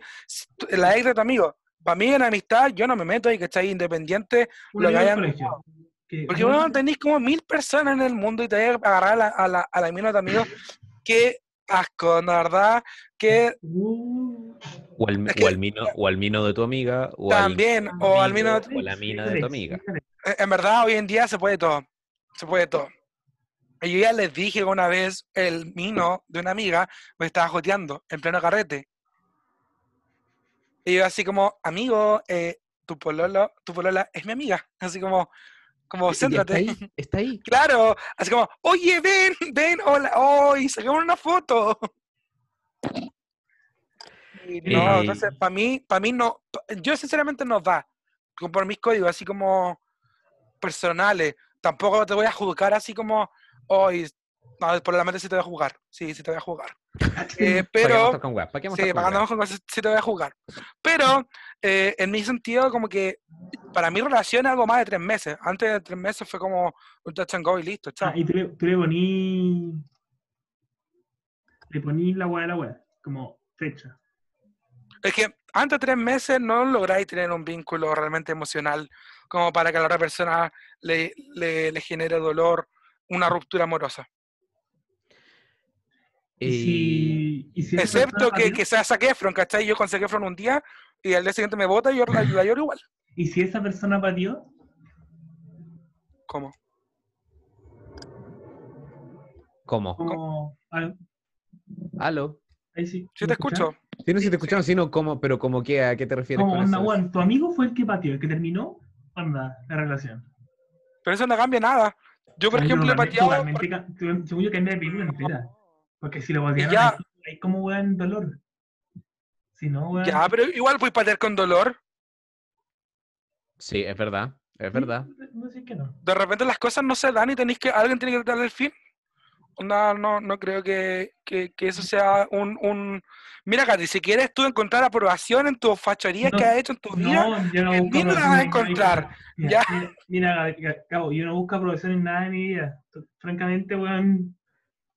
la ex de tu amigo. Para mí en amistad yo no me meto ahí. Independiente lo que amigo del hayan colegio. Que- Porque bueno, tenéis como mil personas en el mundo y te vas a agarrar a la, a la, a la mina de tu amigo. (laughs) Qué asco, la verdad. Que Uh, O al, es que- o al mino, o al mino de tu amiga, o al también, o al menos, o la mina de tu amiga. en verdad, hoy en día se puede todo. Se puede todo. Y yo ya les dije una vez el mino de una amiga me estaba joteando en pleno carrete. Y yo así como, amigo, eh, tu pololo, tu polola es mi amiga. Así como, como, y Está céntrate. ahí, está ahí. (laughs) Claro, así como, oye, ven, ven, hola, hoy, sacamos una foto. Y no, Eh. entonces, para mí, para mí no, yo sinceramente no da, como por mis códigos, así como personales. Tampoco te voy a juzgar así como, hoy, no, por la mente sí te voy a jugar, sí, sí te voy a jugar. (laughs) Eh, ¿Para qué vamos a pero, con estar con pagando weas? con cosas, sí te voy a jugar. Pero, eh, en mi sentido, como que, para mi relación es algo más de tres meses. Antes de tres meses fue como un touch and go y listo, chao. Ah, y tú le, tú le poní. Le poní la weá de la weá. Como fecha. Es que antes de tres meses no lográis tener un vínculo realmente emocional como para que a la otra persona le, le, le genere dolor, una ruptura amorosa. Y si, y si esa Excepto que, que sea Zac Efron, ¿cachai? Yo con Zac Efron un día y al día siguiente me vota y yo la, la lloro igual. Y si esa persona patió, ¿Cómo? ¿Cómo? como. ah, ¿Aló? ahí sí. Sí ¿me te escucho. Sí, no sé si te escucharon, sino cómo, pero como que, ¿a qué te refieres Como onda, weón, tu amigo fue el que patió, el que terminó, onda, la relación. Pero eso no cambia nada. Yo, por ejemplo, he pateado... Según yo, cambia de película entera. Porque si lo patearon, ya. ahí, como weón dolor. Si no, weón. Ya, pero igual puedes patear con dolor. Sí, es verdad, es verdad. No sé que no. De repente las cosas no se dan y tenéis que... Alguien tiene que darle el fin. No, no, no creo que, que, que eso sea un, un... Mira, Katy, si quieres tú encontrar aprobación en tus fachorías No, que has hecho en tu vida, No, yo no en mí no la aprobación vas a en nada, encontrar. Mira, Ya. mira, Mira, Gab- Gabo, yo no busco aprobación en nada de mi vida. Francamente, weón,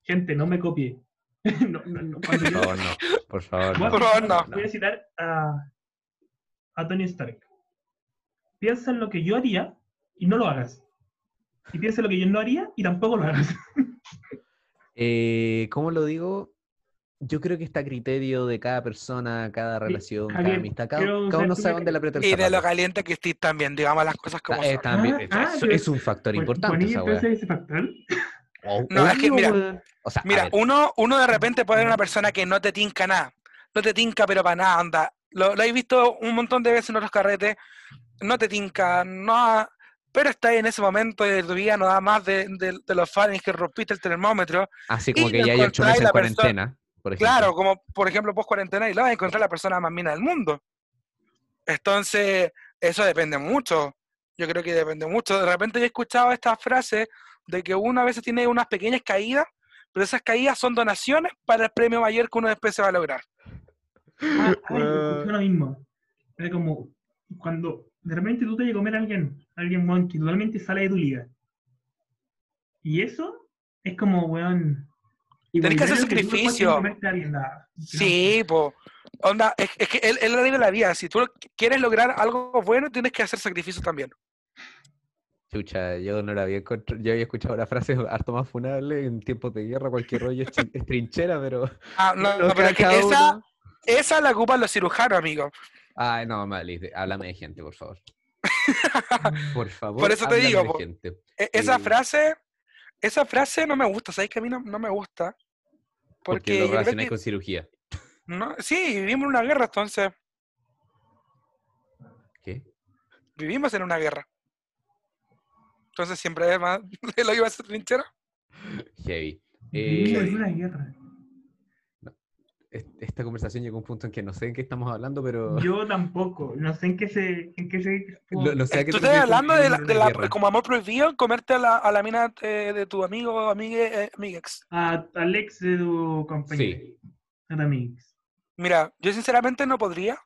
gente, no me copie. (laughs) no, no, no, cuando Por yo- favor, no. Por favor, Por favor, no. Voy a citar a, a Tony Stark. Piensa en lo que yo haría y no lo hagas. Y piensa en lo que yo no haría y tampoco lo hagas. (laughs) Eh, ¿Cómo lo digo? Yo creo que está a criterio de cada persona, cada relación, cada amistad. Cada, cada uno sabe dónde le aprieta el Y de lo caliente que estés también, digamos las cosas como Ah, eh, son. también, Ah, es- ah, es, un factor Pon- importante esa ese factor. Oh, No, es que mira. O sea, Mira, ver, uno, uno de repente puede ser una persona que no te tinca nada. No te tinca, pero para nada, anda. Lo, lo he visto un montón de veces en otros carretes. No te tinca, no. Pero está ahí en ese momento de tu vida, no da más de, de- de los fans que rompiste el termómetro. así como que ya hay ocho meses en cuarentena, por ejemplo. Claro, como por ejemplo post cuarentena y lo vas a encontrar la persona más mina del mundo. Entonces, eso depende mucho. Yo creo que depende mucho. De repente yo he escuchado esta frase de que uno a veces tiene unas pequeñas caídas, pero esas caídas son donaciones para el premio mayor que uno después se va a lograr. Ah, ay, lo mismo. Era como cuando de repente tú te llegas a comer a alguien, alguien weón, que totalmente sale de tu liga. Y eso es como, weón. Tenés que hacer sacrificio. a alguien, nada. Sí, po. Onda, es, es que él, él lo digo la vida. Si tú quieres lograr algo bueno, tienes que hacer sacrificios también. Chucha, yo no la había encontrado, yo había escuchado la frase harto más funable en tiempos de guerra, cualquier rollo es, trinchera, pero... Ah, no, (laughs) no, pero es que esa, uno- esa la ocupan los cirujanos, amigo. Ay, no, Mali, háblame de gente, por favor. Por (laughs) favor, Por eso te digo, de gente. E- Esa Sí. frase, esa frase no me gusta, ¿sabes que a mí no, no me gusta? Porque, Porque, lo relacionáis que, con cirugía. no, sí, vivimos en una guerra, entonces, ¿Qué? vivimos en una guerra. Entonces siempre es más, (laughs) lo iba a hacer trinchera. Heavy. Vivimos Eh, en una guerra. Es- esta conversación llegó a un punto en que no sé en qué estamos hablando, pero... Yo tampoco. No sé en qué se. En qué se Lo- lo sé a qué Tú te estás refieres con hablando de, la, la- como amor prohibido, comerte a la, a la mina eh, de tu amigo o amigue, eh, amiguex. a Alex de tu compañero. Sí. A. Mira, yo sinceramente no podría,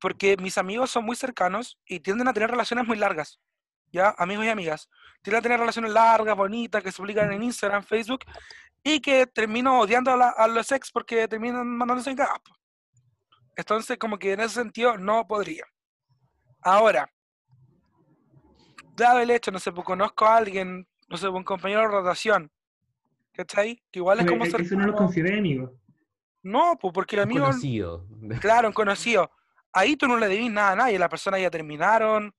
porque mis amigos son muy cercanos y tienden a tener relaciones muy largas. ¿Ya? Amigos y amigas. Tienden a tener relaciones largas, bonitas, que se publican en Instagram, Facebook, y que termino odiando a, la- a los ex porque terminan mandándose en cagadas, po. Entonces, como que en ese sentido, no podría. Ahora, dado el hecho, no sé, pues conozco a alguien, no sé, un compañero de rotación, ¿cachai? Que igual es como eh, Eso no lo consideré amigo. No, pues porque el Un amigo conocido. (laughs) Claro, un conocido. Ahí tú no le debís nada a nadie, la persona ya terminaron,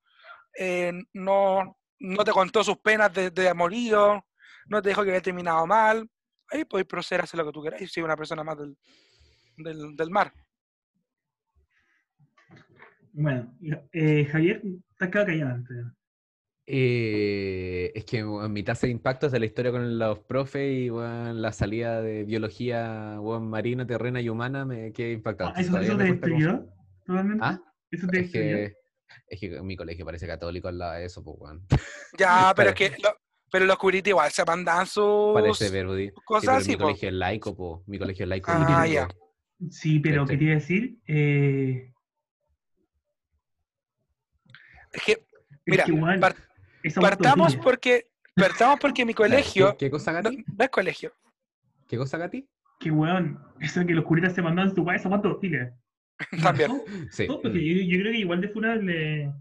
eh, no, no te contó sus penas de, de amorío, no te dijo que había terminado mal. Ahí podéis proceder a hacer lo que tú queráis, si una persona más del, del, del mar. Bueno, eh, Javier, te has quedado callado antes. Eh, es que en mi tasa de impacto es de la historia con los profes y weón, la salida de biología weón, marina, terrena y humana me quedé impactado. Ah, ¿Eso, Todavía eso te destruyó? ¿Ah? ¿Eso te Es destruyó? que, es que mi colegio parece católico al lado de eso, pues, weón. Ya, (laughs) pero es que lo- pero los curitas igual se mandan sus Parece. Sí, cosas pero así, mi po. colegio es laico, po. Mi colegio es laico. Ah, (laughs) ya. Sí, pero ¿Cachai? quería decir, eh, Es que, es Mira, que igual, par- esa partamos porque, partamos porque mi (laughs) ¿qué- colegio, ¿Qué, cosa, no, Gati? no es colegio, ¿Qué cosa, Gati? Que weón, eso de que los curitas se mandaban su esa cuánto hostiles. (laughs) también. Sí. Porque yo, yo creo que igual de funable.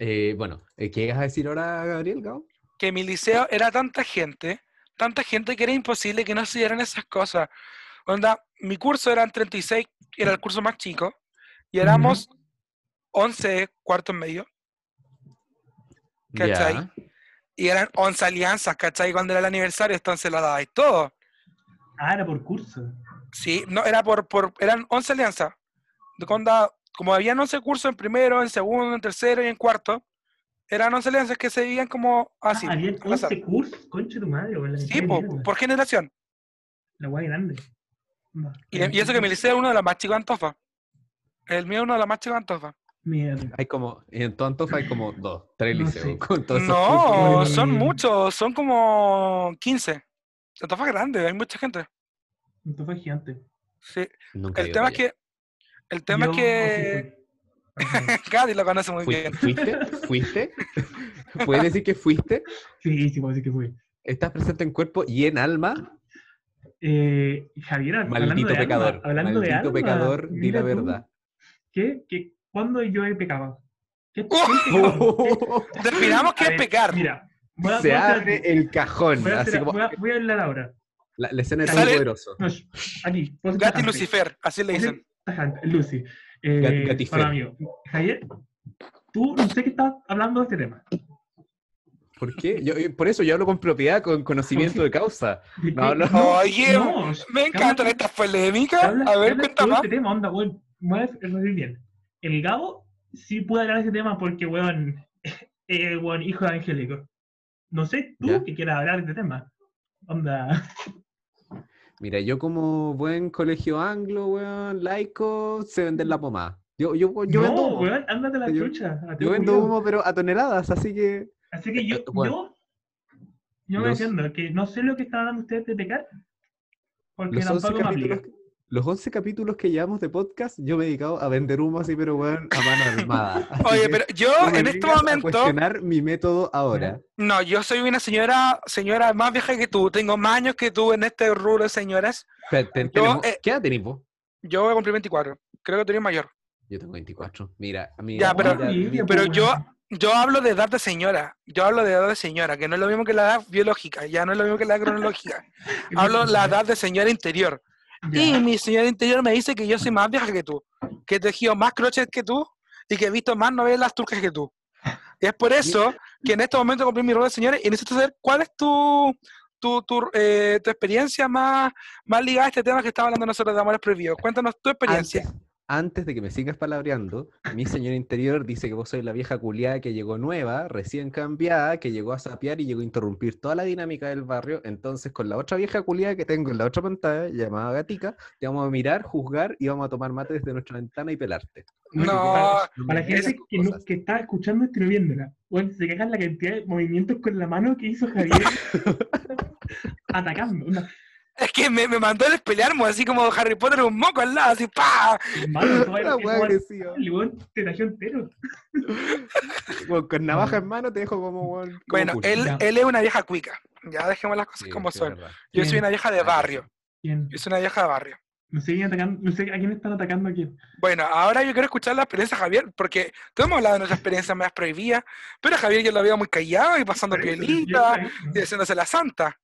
Eh, bueno, eh, ¿qué ibas a decir ahora, Gabriel, Gao? Que mi liceo era tanta gente, tanta gente que era imposible que no se dieran esas cosas. Onda, mi curso eran 36, era el curso más chico, y éramos 11 cuartos medio, ¿Cachai? Ya. y eran 11 alianzas, ¿cachai? Cuando era el aniversario, entonces lo dabais todo. Ah, era por curso. Sí, no, era por, por eran 11 alianzas. Onda, como habían 11 cursos en primero, en segundo, en tercero y en cuarto, eran 11 alianzas que se dividían como así. ah, había al azar. 11 cursos, concha de tu madre, la Sí, po, mierda. por generación. La guay grande. Y, y eso que mi liceo es uno de los más chicos de Antofa. El mío es uno de los más chicos de Antofa. Mierda. Hay como, en todo Antofa hay como dos, tres No liceos. sé. Con todos esos No, son muchos, son como 15. Antofa es grande, hay mucha gente. Esto fue gigante. Sí. Nunca El tema es que. El tema Yo es que. (laughs) fui. Gadi lo conoce muy Fui- bien. ¿Fuiste? ¿Fuiste? (laughs) ¿Puedes decir que fuiste? Sí, sí, puedo decir que fue. ¿Estás presente en cuerpo y en alma? Eh, Javier, hablando Maldito alma, pecador. hablando de Maldito alma, pecador, di la verdad. ¿Qué? ¿Qué? ¿Cuándo yo he pecado? ¿Qué, qué ¡Oh! Definamos (laughs) A es pecar. Mira, voy a, Se voy a hacer- abre el cajón. voy a Así hacer- como, voy a- voy a hablar ahora. La, la escena es muy poderoso. No, aquí. Lucifer, así le dicen. Lucy. Eh, Gatifer. para. Javier, tú no sé qué estás hablando de este tema. ¿Por qué? Yo, yo- por eso yo hablo con propiedad, con conocimiento de causa. ¿De No, qué? no. Oye, no, me encantan estas polémicas. A ver, cuenta más. Este tema, onda, weón. Bien. El Gabo sí puede hablar de ese tema porque, weón, (laughs) eh, weón, hijo de Angélico. No sé tú Ya. que quieras hablar de este tema. Onda. (laughs) Mira, yo como buen colegio anglo, weón, laico, sé vender la pomada. Yo, yo, yo no, vendo humo. weón, ándate la Yo- chucha. Yo vendo humo, pero a toneladas, así que... Así que yo, Eh, bueno. yo, yo me defiendo que no sé lo que están hablando ustedes de pecar, porque Los 11, tampoco me aplica. capítulos, los 11 capítulos que llevamos de podcast, yo me he dedicado a vender humo así, pero weón, a mano armada. (laughs) Así Oye, que pero yo en este vengas a momento, cuestionar mi método ahora. no, yo soy una señora, señora más vieja que tú, tengo más años que tú en este rubro de señoras. Espera, ten- Yo, tenemos- eh, ¿Qué edad tenés vos? Yo voy a cumplir 24, creo que tú eres mayor. Yo tengo 24. Mira, mira, Ya, pero- mira. Pero yo, yo hablo de edad de señora, yo hablo de edad de señora, que no es lo mismo que la edad biológica, ya no es lo mismo que la edad cronológica. (laughs) Hablo de la edad de señora interior. Y mi señora interior me dice que yo soy más vieja que tú, que he tejido más crochets que tú y que he visto más novelas turcas que tú. Y es por eso que en este momento compré mi rol de señora y necesito saber cuál es tu, tu, tu, eh, tu experiencia más, más ligada a este tema que estamos hablando nosotros de amores prohibidos. Cuéntanos tu experiencia. Antes, antes de que me sigas palabreando, mi señor interior dice que vos sois la vieja culiada que llegó nueva, recién cambiada, que llegó a sapear y llegó a interrumpir toda la dinámica del barrio. Entonces, con la otra vieja culiada que tengo en la otra pantalla, llamada Gatica, te vamos a mirar, juzgar y vamos a tomar mate desde nuestra ventana y pelarte. No, para, la gente que, no, que está escuchando esto y no viéndola, bueno, se cagan la cantidad de movimientos con la mano que hizo Javier (laughs) atacando. Una, Es que me, me mandó el espelearmo, así como Harry Potter un moco al lado, así ¡pa! mano, toda La esa wea wea- agresiva. el weón te tació entero. (laughs) Bueno, con navaja en mano te dejo como. como Bueno, él, es una vieja cuica. Ya dejemos las cosas Sí, como son. verdad. Yo soy una vieja de barrio. ¿Quién? Yo soy una vieja de barrio. No sé, atacando, no sé a quién están atacando aquí. Bueno, ahora yo quiero escuchar la experiencia de Javier, porque todos hemos hablado de nuestra experiencia más prohibida, pero Javier yo lo veo muy callado y pasando pielita y haciéndose la santa.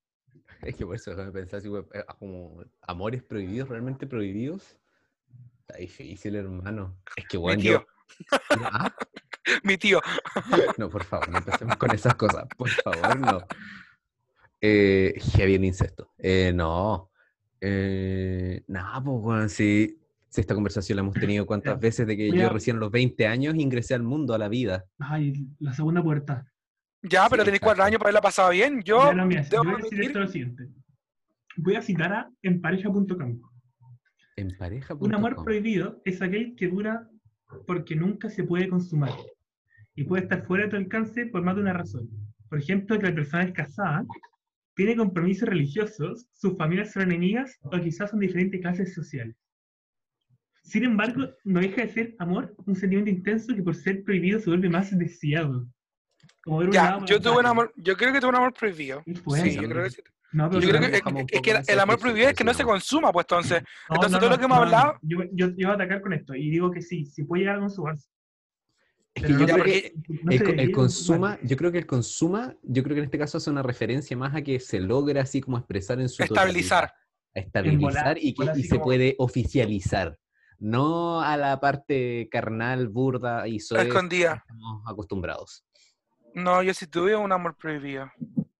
(laughs) Es que por eso déjame pensar así, weón, eh, como amores prohibidos, realmente prohibidos. Está difícil, hermano. Es que, Mi bueno, tío, yo. Ah, (laughs) mi tío. (laughs) No, por favor, no empecemos con esas cosas. Por favor, no. Eh, heavy el incesto. Eh, no. Eh, nada, pues, bueno, sí. Si esta conversación la hemos tenido cuántas veces de que yo recién a los 20 años ingresé al mundo, a la vida. Ay, la segunda puerta. Ya, pero Sí, tenéis cuatro años para haberla pasado bien. Yo Ya no, mira, yo debo voy a decir esto lo siguiente. Voy a citar a empareja.com. En pareja. Un amor prohibido es aquel que dura porque nunca se puede consumar y puede estar fuera de tu alcance por más de una razón. Por ejemplo, que la persona es casada, tiene compromisos religiosos, sus familias son enemigas o quizás son diferentes clases sociales. Sin embargo, no deja de ser amor un sentimiento intenso que por ser prohibido se vuelve más deseado. Como ver un Ya, yo tuve un amor, yo creo que tuve un amor prohibido. ¿Qué fue? Sí, yo creo que sí. No, pero Yo creo que, es- que el, amor prohibido es que no se consuma, pues entonces. No, Entonces, no, todo no, lo que hemos no, hablado- Yo, yo, yo voy a atacar con esto y digo que sí, sí puede llegar a consumarse. Es que yo creo que no el, el consuma, yo creo que el consuma, yo creo que en este caso hace una referencia más a que se logra así como expresar en su Estabilizar. totalidad, a estabilizar volar, y que y se como- puede oficializar, no a la parte carnal, burda y soez Escondida. estamos acostumbrados. No, yo sí tuve un amor prohibido.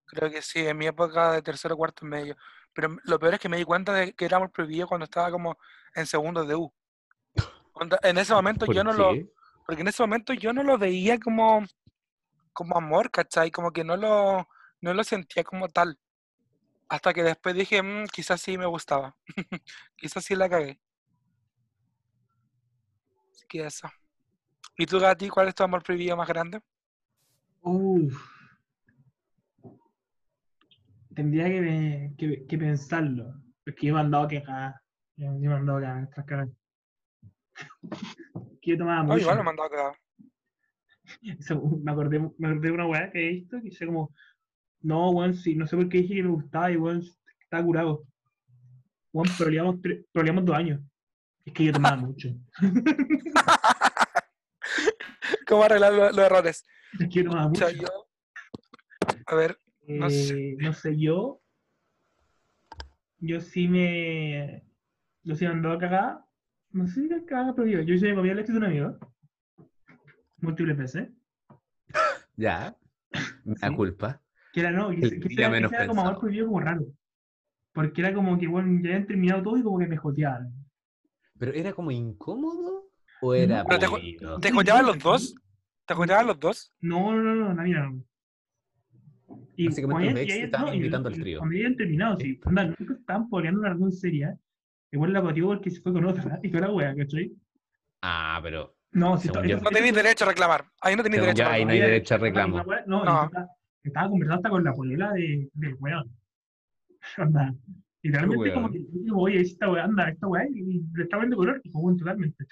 Creo que sí, en mi época de tercero, cuarto, medio. Pero lo peor es que me di cuenta de que era amor prohibido cuando estaba como en segundo de U. En ese momento ¿Por yo no lo, porque en ese momento yo no lo veía como, como amor, ¿cachai? Como que no lo, no lo sentía como tal. Hasta que después dije, "Mm, quizás sí me gustaba. (laughs) quizás sí la cagué. Así que eso. ¿Y tú, Gati, cuál es tu amor prohibido más grande? Uf. Tendría que, que, que pensarlo. Porque yo me he mandado que cagar. Yo me he mandado que cagar, tras cagar. Que yo tomaba Oh, mucho. igual me he mandado a cagar. (laughs) Me, acordé, me acordé de una weá que he visto que dice como, no, weón, sí, no sé por qué dije que me gustaba y weón, estaba curado. Weón, proleamos, proleamos dos años. Es que yo tomaba (laughs) mucho. (laughs) ¿Cómo arreglar lo- los errores? Es que yo tomaba O mucho. sea, yo. A ver, no sé. Eh, no sé, yo. yo sí me. Yo sí me andaba cagada. No sé si me cagada, pero yo, yo sí me comía el leche de un amigo. Múltiples veces. (laughs) Ya. Me da Sí. culpa. Que era, no, que, que era, menos ese era como amor prohibido como raro. Porque era como que, bueno, ya habían terminado todo y como que me joteaban. ¿Pero era como incómodo o era No, te prohibido? ¿Te joteaban los dos? ¿Te joteaban los dos? No, no, no, no, no. Y Básicamente los ex estaban no, invitando al trío. Cuando habían terminado, sí. Nunca estaban peleando una razón seria. Igual la cotió porque se fue con otra y fue la wea, ¿cachai? Ah, pero No, si No tenéis derecho a reclamar. Ahí no tenéis derecho a ahí reclamar. no hay derecho a reclamo. No, No. estaba, estaba conversando hasta con la polola de, del weón. (laughs) Onda, Literalmente como que yo digo, oye, esta weá, anda, esta weá, y le está viendo color, y como totalmente.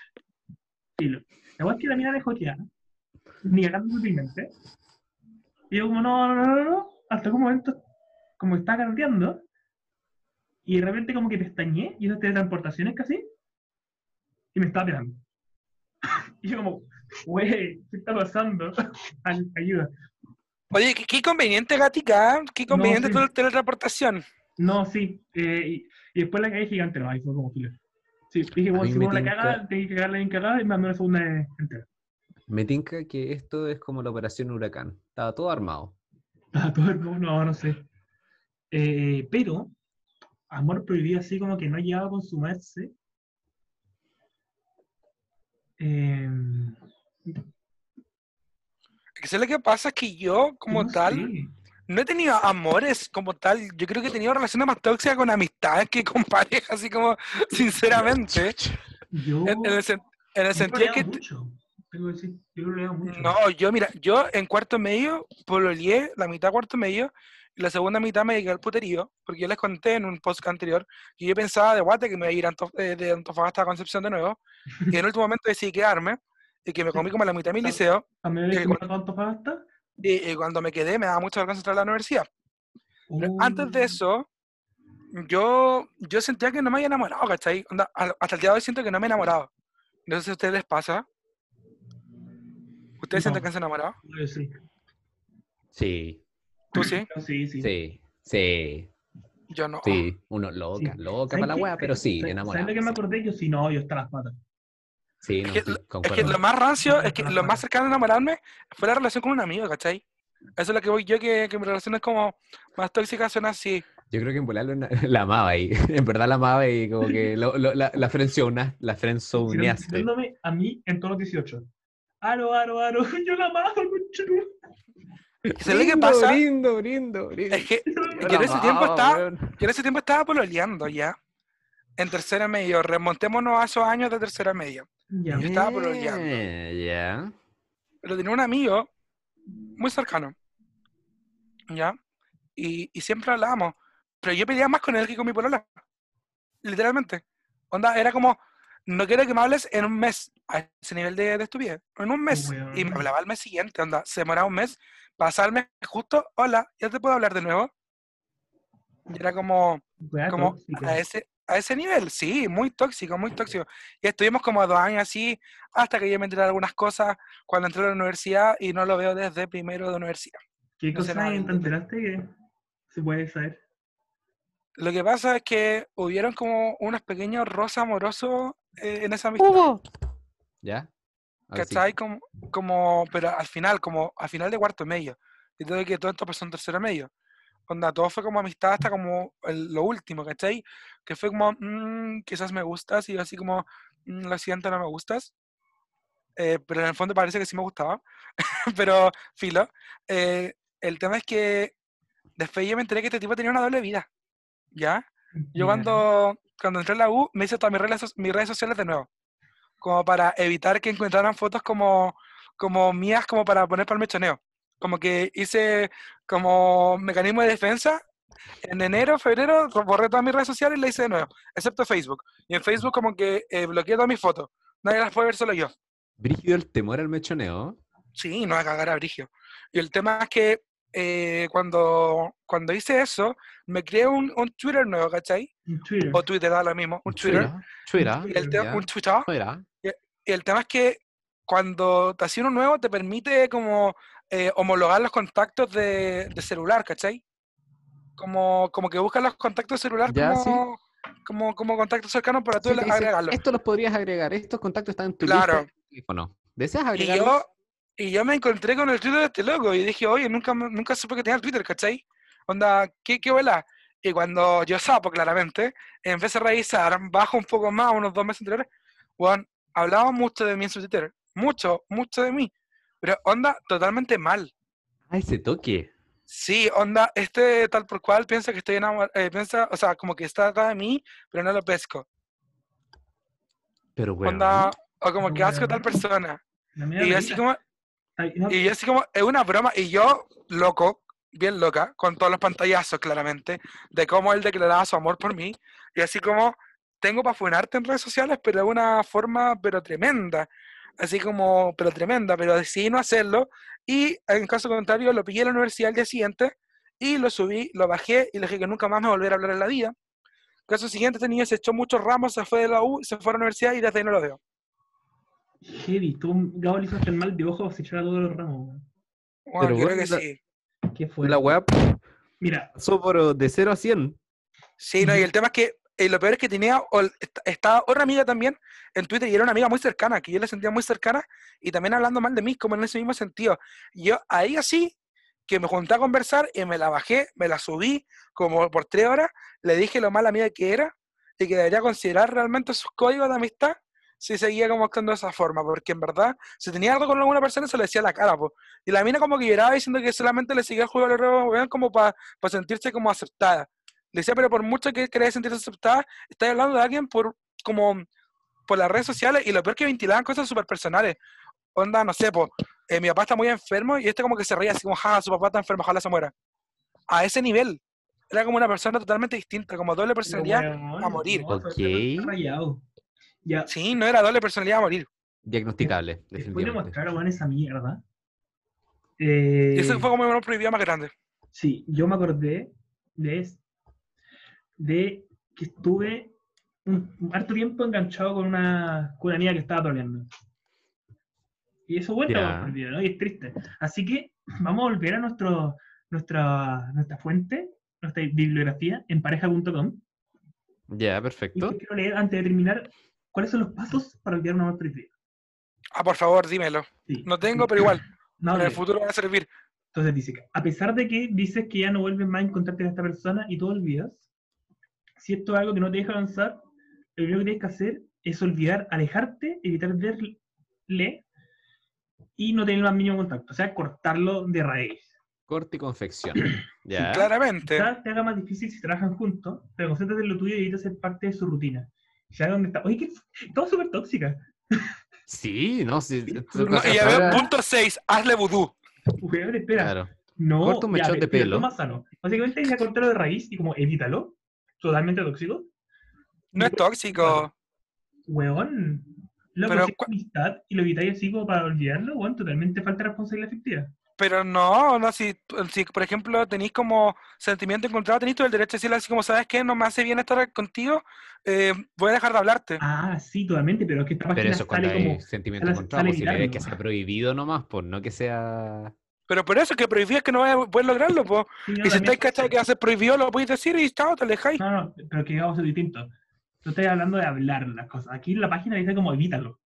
Filo. La weá es que la mina me jotea, ni cagando sutilmente. Y yo como, no, no, no, no, no, hasta un momento, como estaba carreteando, y de repente como que pestañé, y esas teletransportaciones casi, y me estaba pegando. (laughs) y yo como, wey, ¿qué está pasando? (laughs) Ay- Ayuda. Oye, qué, qué conveniente, Gatica. Qué conveniente sí. tu teletransportación. No, sí. eh, y, y después la cagué gigante, no, ahí fue como filo. Sí, dije, bueno, si me uno la tinca- caga, tengo que cagarla bien cagada y me mandó una segunda entera. Me tinca que esto es como la operación Huracán. Estaba todo armado. (laughs) Ah, todo el mundo, no, no sé. Eh, pero, amor prohibido así como que no llegaba a consumarse. Eh, Que sé lo que pasa es que yo, como no tal, sé. no he tenido amores como tal. Yo creo que he tenido relaciones más tóxicas con amistades que con (laughs) parejas, así como, sinceramente. Yo, En, en el, sen- en el yo sentido que. mucho. Tengo que decir, yo lo leo mucho. No, yo, mira, yo en cuarto medio pololeé la mitad cuarto medio y la segunda mitad me dediqué al puterío, porque yo les conté en un post anterior que yo pensaba de guate que me iba a ir a Antof- eh, de Antofagasta a Concepción de nuevo, (laughs) y en el último momento decidí quedarme y que me comí como la mitad de mi liceo, ¿A mí me tanto pasta? y, y cuando me quedé me daba mucha vergüenza entrar a la universidad. Pero antes de eso, yo, yo sentía que no me había enamorado, ¿cachai? Onda, hasta el día de hoy siento que no me he enamorado. No sé si a ustedes les pasa. ¿Ustedes No. sienten que se? Uh, sí. Sí, ¿Tú sí? Sí, sí. sí, sí, Yo no. sí. Uno loca, Sí. loca ¿Sabes para la wea, pero sí, ¿Sabes- enamorado. ¿Sabes lo que me acordé? Yo sí, no, yo hasta las patas. Sí, Es no, que, sí, lo- es que lo más rancio, es que lo más cercano a enamorarme fue la relación con un amigo, ¿cachai? Eso es lo que voy yo, que, que mi relación es como más tóxica, suena así. Yo creo que en volar la amaba ahí. (laughs) En verdad la amaba y como que lo- lo- la, la frenzona- la a mí en todos los 18. Aro, aro, aro. (laughs) Yo la mato. ¿Sabes lo que Brindo, pasa? Brindo, brindo, brindo. Es que Yo en ese tiempo estaba, yo en ese tiempo estaba pololeando ya. En tercera medio. Remontémonos a esos años de tercera media. Ya. Yo estaba pololeando. Ya. Pero tenía un amigo muy cercano. ¿Ya? Y, y siempre hablábamos. Pero yo pedía más con él que con mi polola. Literalmente. Onda, era como, no quiero que me hables en un mes. A ese nivel de, de estupidez. En un mes. Y me hablaba al mes siguiente. Onda, se demoraba un mes. Mes justo. Hola, ¿ya te puedo hablar de nuevo? Y era como, como a ese, a ese nivel, sí, muy tóxico, muy tóxico. Y estuvimos como dos años así, hasta que yo me enteré de algunas cosas cuando entré a la universidad y no lo veo desde primero de universidad. ¿Qué no sé cosa nada te enteraste que se puede saber? Lo que pasa es que hubieron como unos pequeños roces amorosos eh, en esa amistad. ¿Ya? Ahora sí. ¿Cachai? Como, como, pero al final, como al final de cuarto medio. Y todo que todo esto pasó en tercero medio. Onda, todo fue como amistad hasta como el- lo último, ¿cachai? Que fue como, "Mm, quizás me gustas, y yo así como, "Mm, lo siguiente no me gustas. Eh, pero en el fondo parece que sí me gustaba. (laughs) pero, filo. eh, el tema es que después yo me enteré que este tipo tenía una doble vida. ¿Ya? Yo cuando, cuando entré a la U me hice todas mis redes, mis redes sociales de nuevo. Como para evitar que encontraran fotos como, como mías, como para poner para el mechoneo. Como que hice como mecanismo de defensa. En enero, febrero, borré todas mis redes sociales y la hice de nuevo. Excepto Facebook. Y en Facebook como que eh, bloqueé todas mis fotos. Nadie las puede ver, solo yo. Brígido el temor al mechoneo. Sí, no va a cagar a Brigio. Y el tema es que eh, cuando, cuando hice eso, me creé un, un Twitter nuevo, ¿cachai? Twitter. O Twitter, da lo mismo, un Twitter. Twitter. Y el un Twitter. Twitter. Y el tema es que cuando te haces uno nuevo te permite como eh, homologar los contactos de, de celular, ¿cachai? como, como que buscan los contactos celulares Ya, como, como, como contactos cercanos para tú Sí, te dice, agregarlo. Esto los podrías agregar, estos contactos están en tu Claro. lista de teléfono. ¿Deseas Y agregarlos? yo, y yo me encontré con el Twitter de este loco y dije, oye, nunca, nunca supe que tenía el Twitter, ¿cachai? Onda, ¿qué, qué vuela? Y cuando yo sapo, claramente, empecé a revisar, bajo un poco más, unos dos meses anteriores, bueno, hablaba mucho de mí en su Twitter. Mucho, mucho de mí. Pero onda, totalmente mal. Ay, ese toque. Sí, onda, este tal por cual piensa que estoy enamorado, piensa, o sea, como que está atrás de mí, pero no lo pesco. Pero bueno. Onda, o como Pero que asco a tal persona. Y yo así como, Y yo así como, es una broma, y yo, loco, bien loca, con todos los pantallazos claramente, de cómo él declaraba su amor por mí, y así como, tengo para funarte en redes sociales, pero de una forma, pero tremenda, así como, pero tremenda, pero decidí no hacerlo, y en caso contrario, lo pillé en la universidad el día siguiente, y lo subí, lo bajé, y le dije que nunca más me volviera a hablar en la vida. Caso siguiente, este se echó muchos ramos, se fue de la U, se fue a la universidad, y desde ahí no lo veo. Heavy, tú, Gabo le hizo hasta el mal de ojo se echó a todos los ramos. Pero creo bueno, que la- sí. ¿Qué fue? La weá Mira, pasó por de 0 a 100. Sí, no, y el tema es que eh, lo peor es que tenía, ol- est- estaba otra amiga también en Twitter y era una amiga muy cercana, que yo la sentía muy cercana y también hablando mal de mí, como en ese mismo sentido. Yo ahí así, que me junté a conversar y me la bajé, me la subí como por tres horas, le dije lo mala amiga que era y que debería considerar realmente sus códigos de amistad si seguía como actuando de esa forma, porque en verdad, si tenía algo con alguna persona, se lo decía a la cara, po. Y la mina como que lloraba diciendo que solamente le seguía el juego weón como para sentirse como aceptada. Le decía, pero por mucho que querés sentirse aceptada, estás hablando de alguien por como por las redes sociales y lo peor que ventilaban cosas súper personales. Onda, no sé, po, eh, mi papá está muy enfermo y este como que se reía así como, ja, su papá está enfermo, ojalá se muera. A ese nivel. Era como una persona totalmente distinta, como doble personalidad. a morir. no. Ya, Sí, no era doble personalidad a morir. Diagnosticable, después de mostrar weón, esa mierda. Eh, Y ese fue como prohibido más grande. Sí, yo me acordé de, de que estuve un, un harto tiempo enganchado con una, con una niña que estaba troleando. Y eso vuelve Ya. a perdido, ¿no? Y es triste. Así que (clears throat) vamos a volver a nuestro, nuestra, nuestra fuente, nuestra bibliografía en pareja.com. Ya, Y perfecto. te quiero leer antes de terminar cuáles son los pasos para olvidar un amor prohibido. Ah, por favor, dímelo. Sí. No tengo, pero igual, (clears throat) No, en el futuro va a servir. Entonces dice, que, a pesar de que dices que ya no vuelves más en contacto con esta persona y tú olvidas, si esto es algo que no te deja avanzar, lo único que tienes que hacer es olvidar, alejarte, evitar verle y no tener el más mínimo contacto. O sea, cortarlo de raíz. Corte y confección. (clears throat) Ya. Claramente. Quizás te haga más difícil si trabajan juntos, pero concéntrate en lo tuyo y evita ser parte de su rutina. Ya dónde está. Oye, que todo súper tóxica. Sí, no, sí. No, y ya veo, punto 6, hazle vudú. Weón, espera. Claro. No, Corta un mechón de pelo. lo más sano. Básicamente hay que cortarlo de raíz y como evítalo. Totalmente tóxico. No es tóxico. Weón. Loco, Pero es amistad y lo evitáis así como para olvidarlo, weón, totalmente falta de responsabilidad afectiva. Pero no, no, si, si por ejemplo tenéis como sentimiento encontrado, tenéis todo el derecho a decirle así como, ¿sabes qué? No me hace bien estar contigo, eh, voy a dejar de hablarte. Ah, sí, totalmente, pero es que esta Pero página eso cuando sale hay como. sentimiento sale- encontrado, sale pues si le ves que sea prohibido nomás, pues no que sea. Pero por eso que prohibí es que no vais a poder lograrlo. Sí, no, Y si estáis cachado que va a ser prohibido, lo podéis decir y chao, te alejáis. No, no, pero que vamos a ser distinto. Tú estás hablando de hablar las cosas. Aquí en la página dice como evítalo.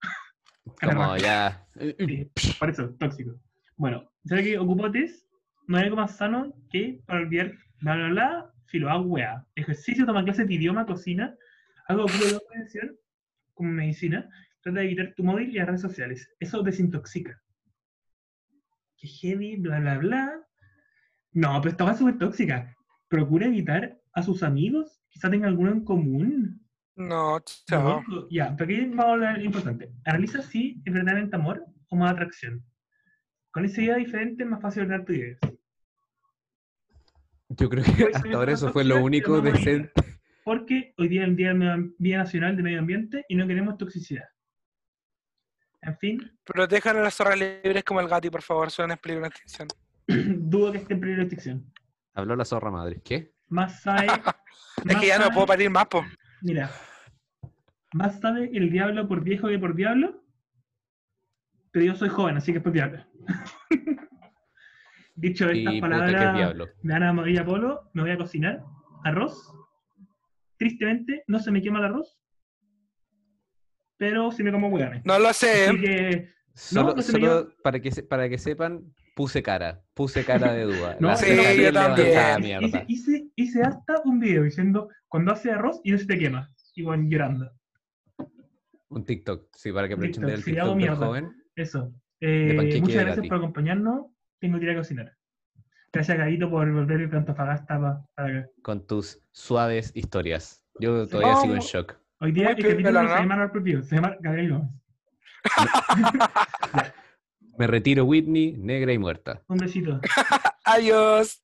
Como ya. Sí, por eso, tóxico. Bueno, ¿sabes que Ocupotes no hay algo más sano que para olvidar bla bla bla, filo, haz weá. Ejercicio, toma clases de idioma, cocina, algo que de prevención, como medicina, trata de evitar tu móvil y las redes sociales. Eso desintoxica. Que heavy, bla bla bla. No, pero esta va súper tóxica. Procura evitar a sus amigos, quizá tengan alguno en común. No, chao. No, Ya, pero aquí vamos a hablar importante. Analiza si es verdaderamente amor o más atracción. Con esa idea diferente es más fácil ordenar tu idea. Yo creo que Puede ser hasta ahora eso fue lo único decente. Porque hoy día es el Día, del Medio- Día Nacional de Medio Ambiente y no queremos toxicidad. En fin, Protejan a las zorras libres como el Gati, por favor, son en peligro de extinción. (clears throat) dudo que esté en peligro de extinción. Habló la zorra madre. ¿Qué? Más sabe. (laughs) Es que ya no puedo parir más, po. Mira, más sabe el diablo por viejo que por diablo. Pero yo soy joven, así que es por diablo. (laughs) Dicho estas Y palabras diablo. de Ana María Polo, me voy a cocinar arroz. Tristemente, no se me quema el arroz, pero sí me como hueones. No lo sé. Así que, Solo, no se me solo para, que se- para que sepan, puse cara. Puse cara de duda. (laughs) No, La sí, yo también. levantada, hice, mierda. hice, hice hasta un video diciendo cuando hace arroz y no se te quema. Y bueno, llorando. Un TikTok, sí, para que aprovechen TikTok, del sí, TikTok hago del mierda. joven. Eso. Eh, panqueque muchas gracias por acompañarnos. Tengo que ir a cocinar. Gracias, Gadito, por volver de Antofagasta pa- para acá. con tus suaves historias. Yo todavía sigo en shock. Hoy día Muy el capítulo piola, no se llama Manuel Propio, se llama Gabriel Gómez. (laughs) Me retiro Whitney, negra y muerta. Un besito. (laughs) Adiós.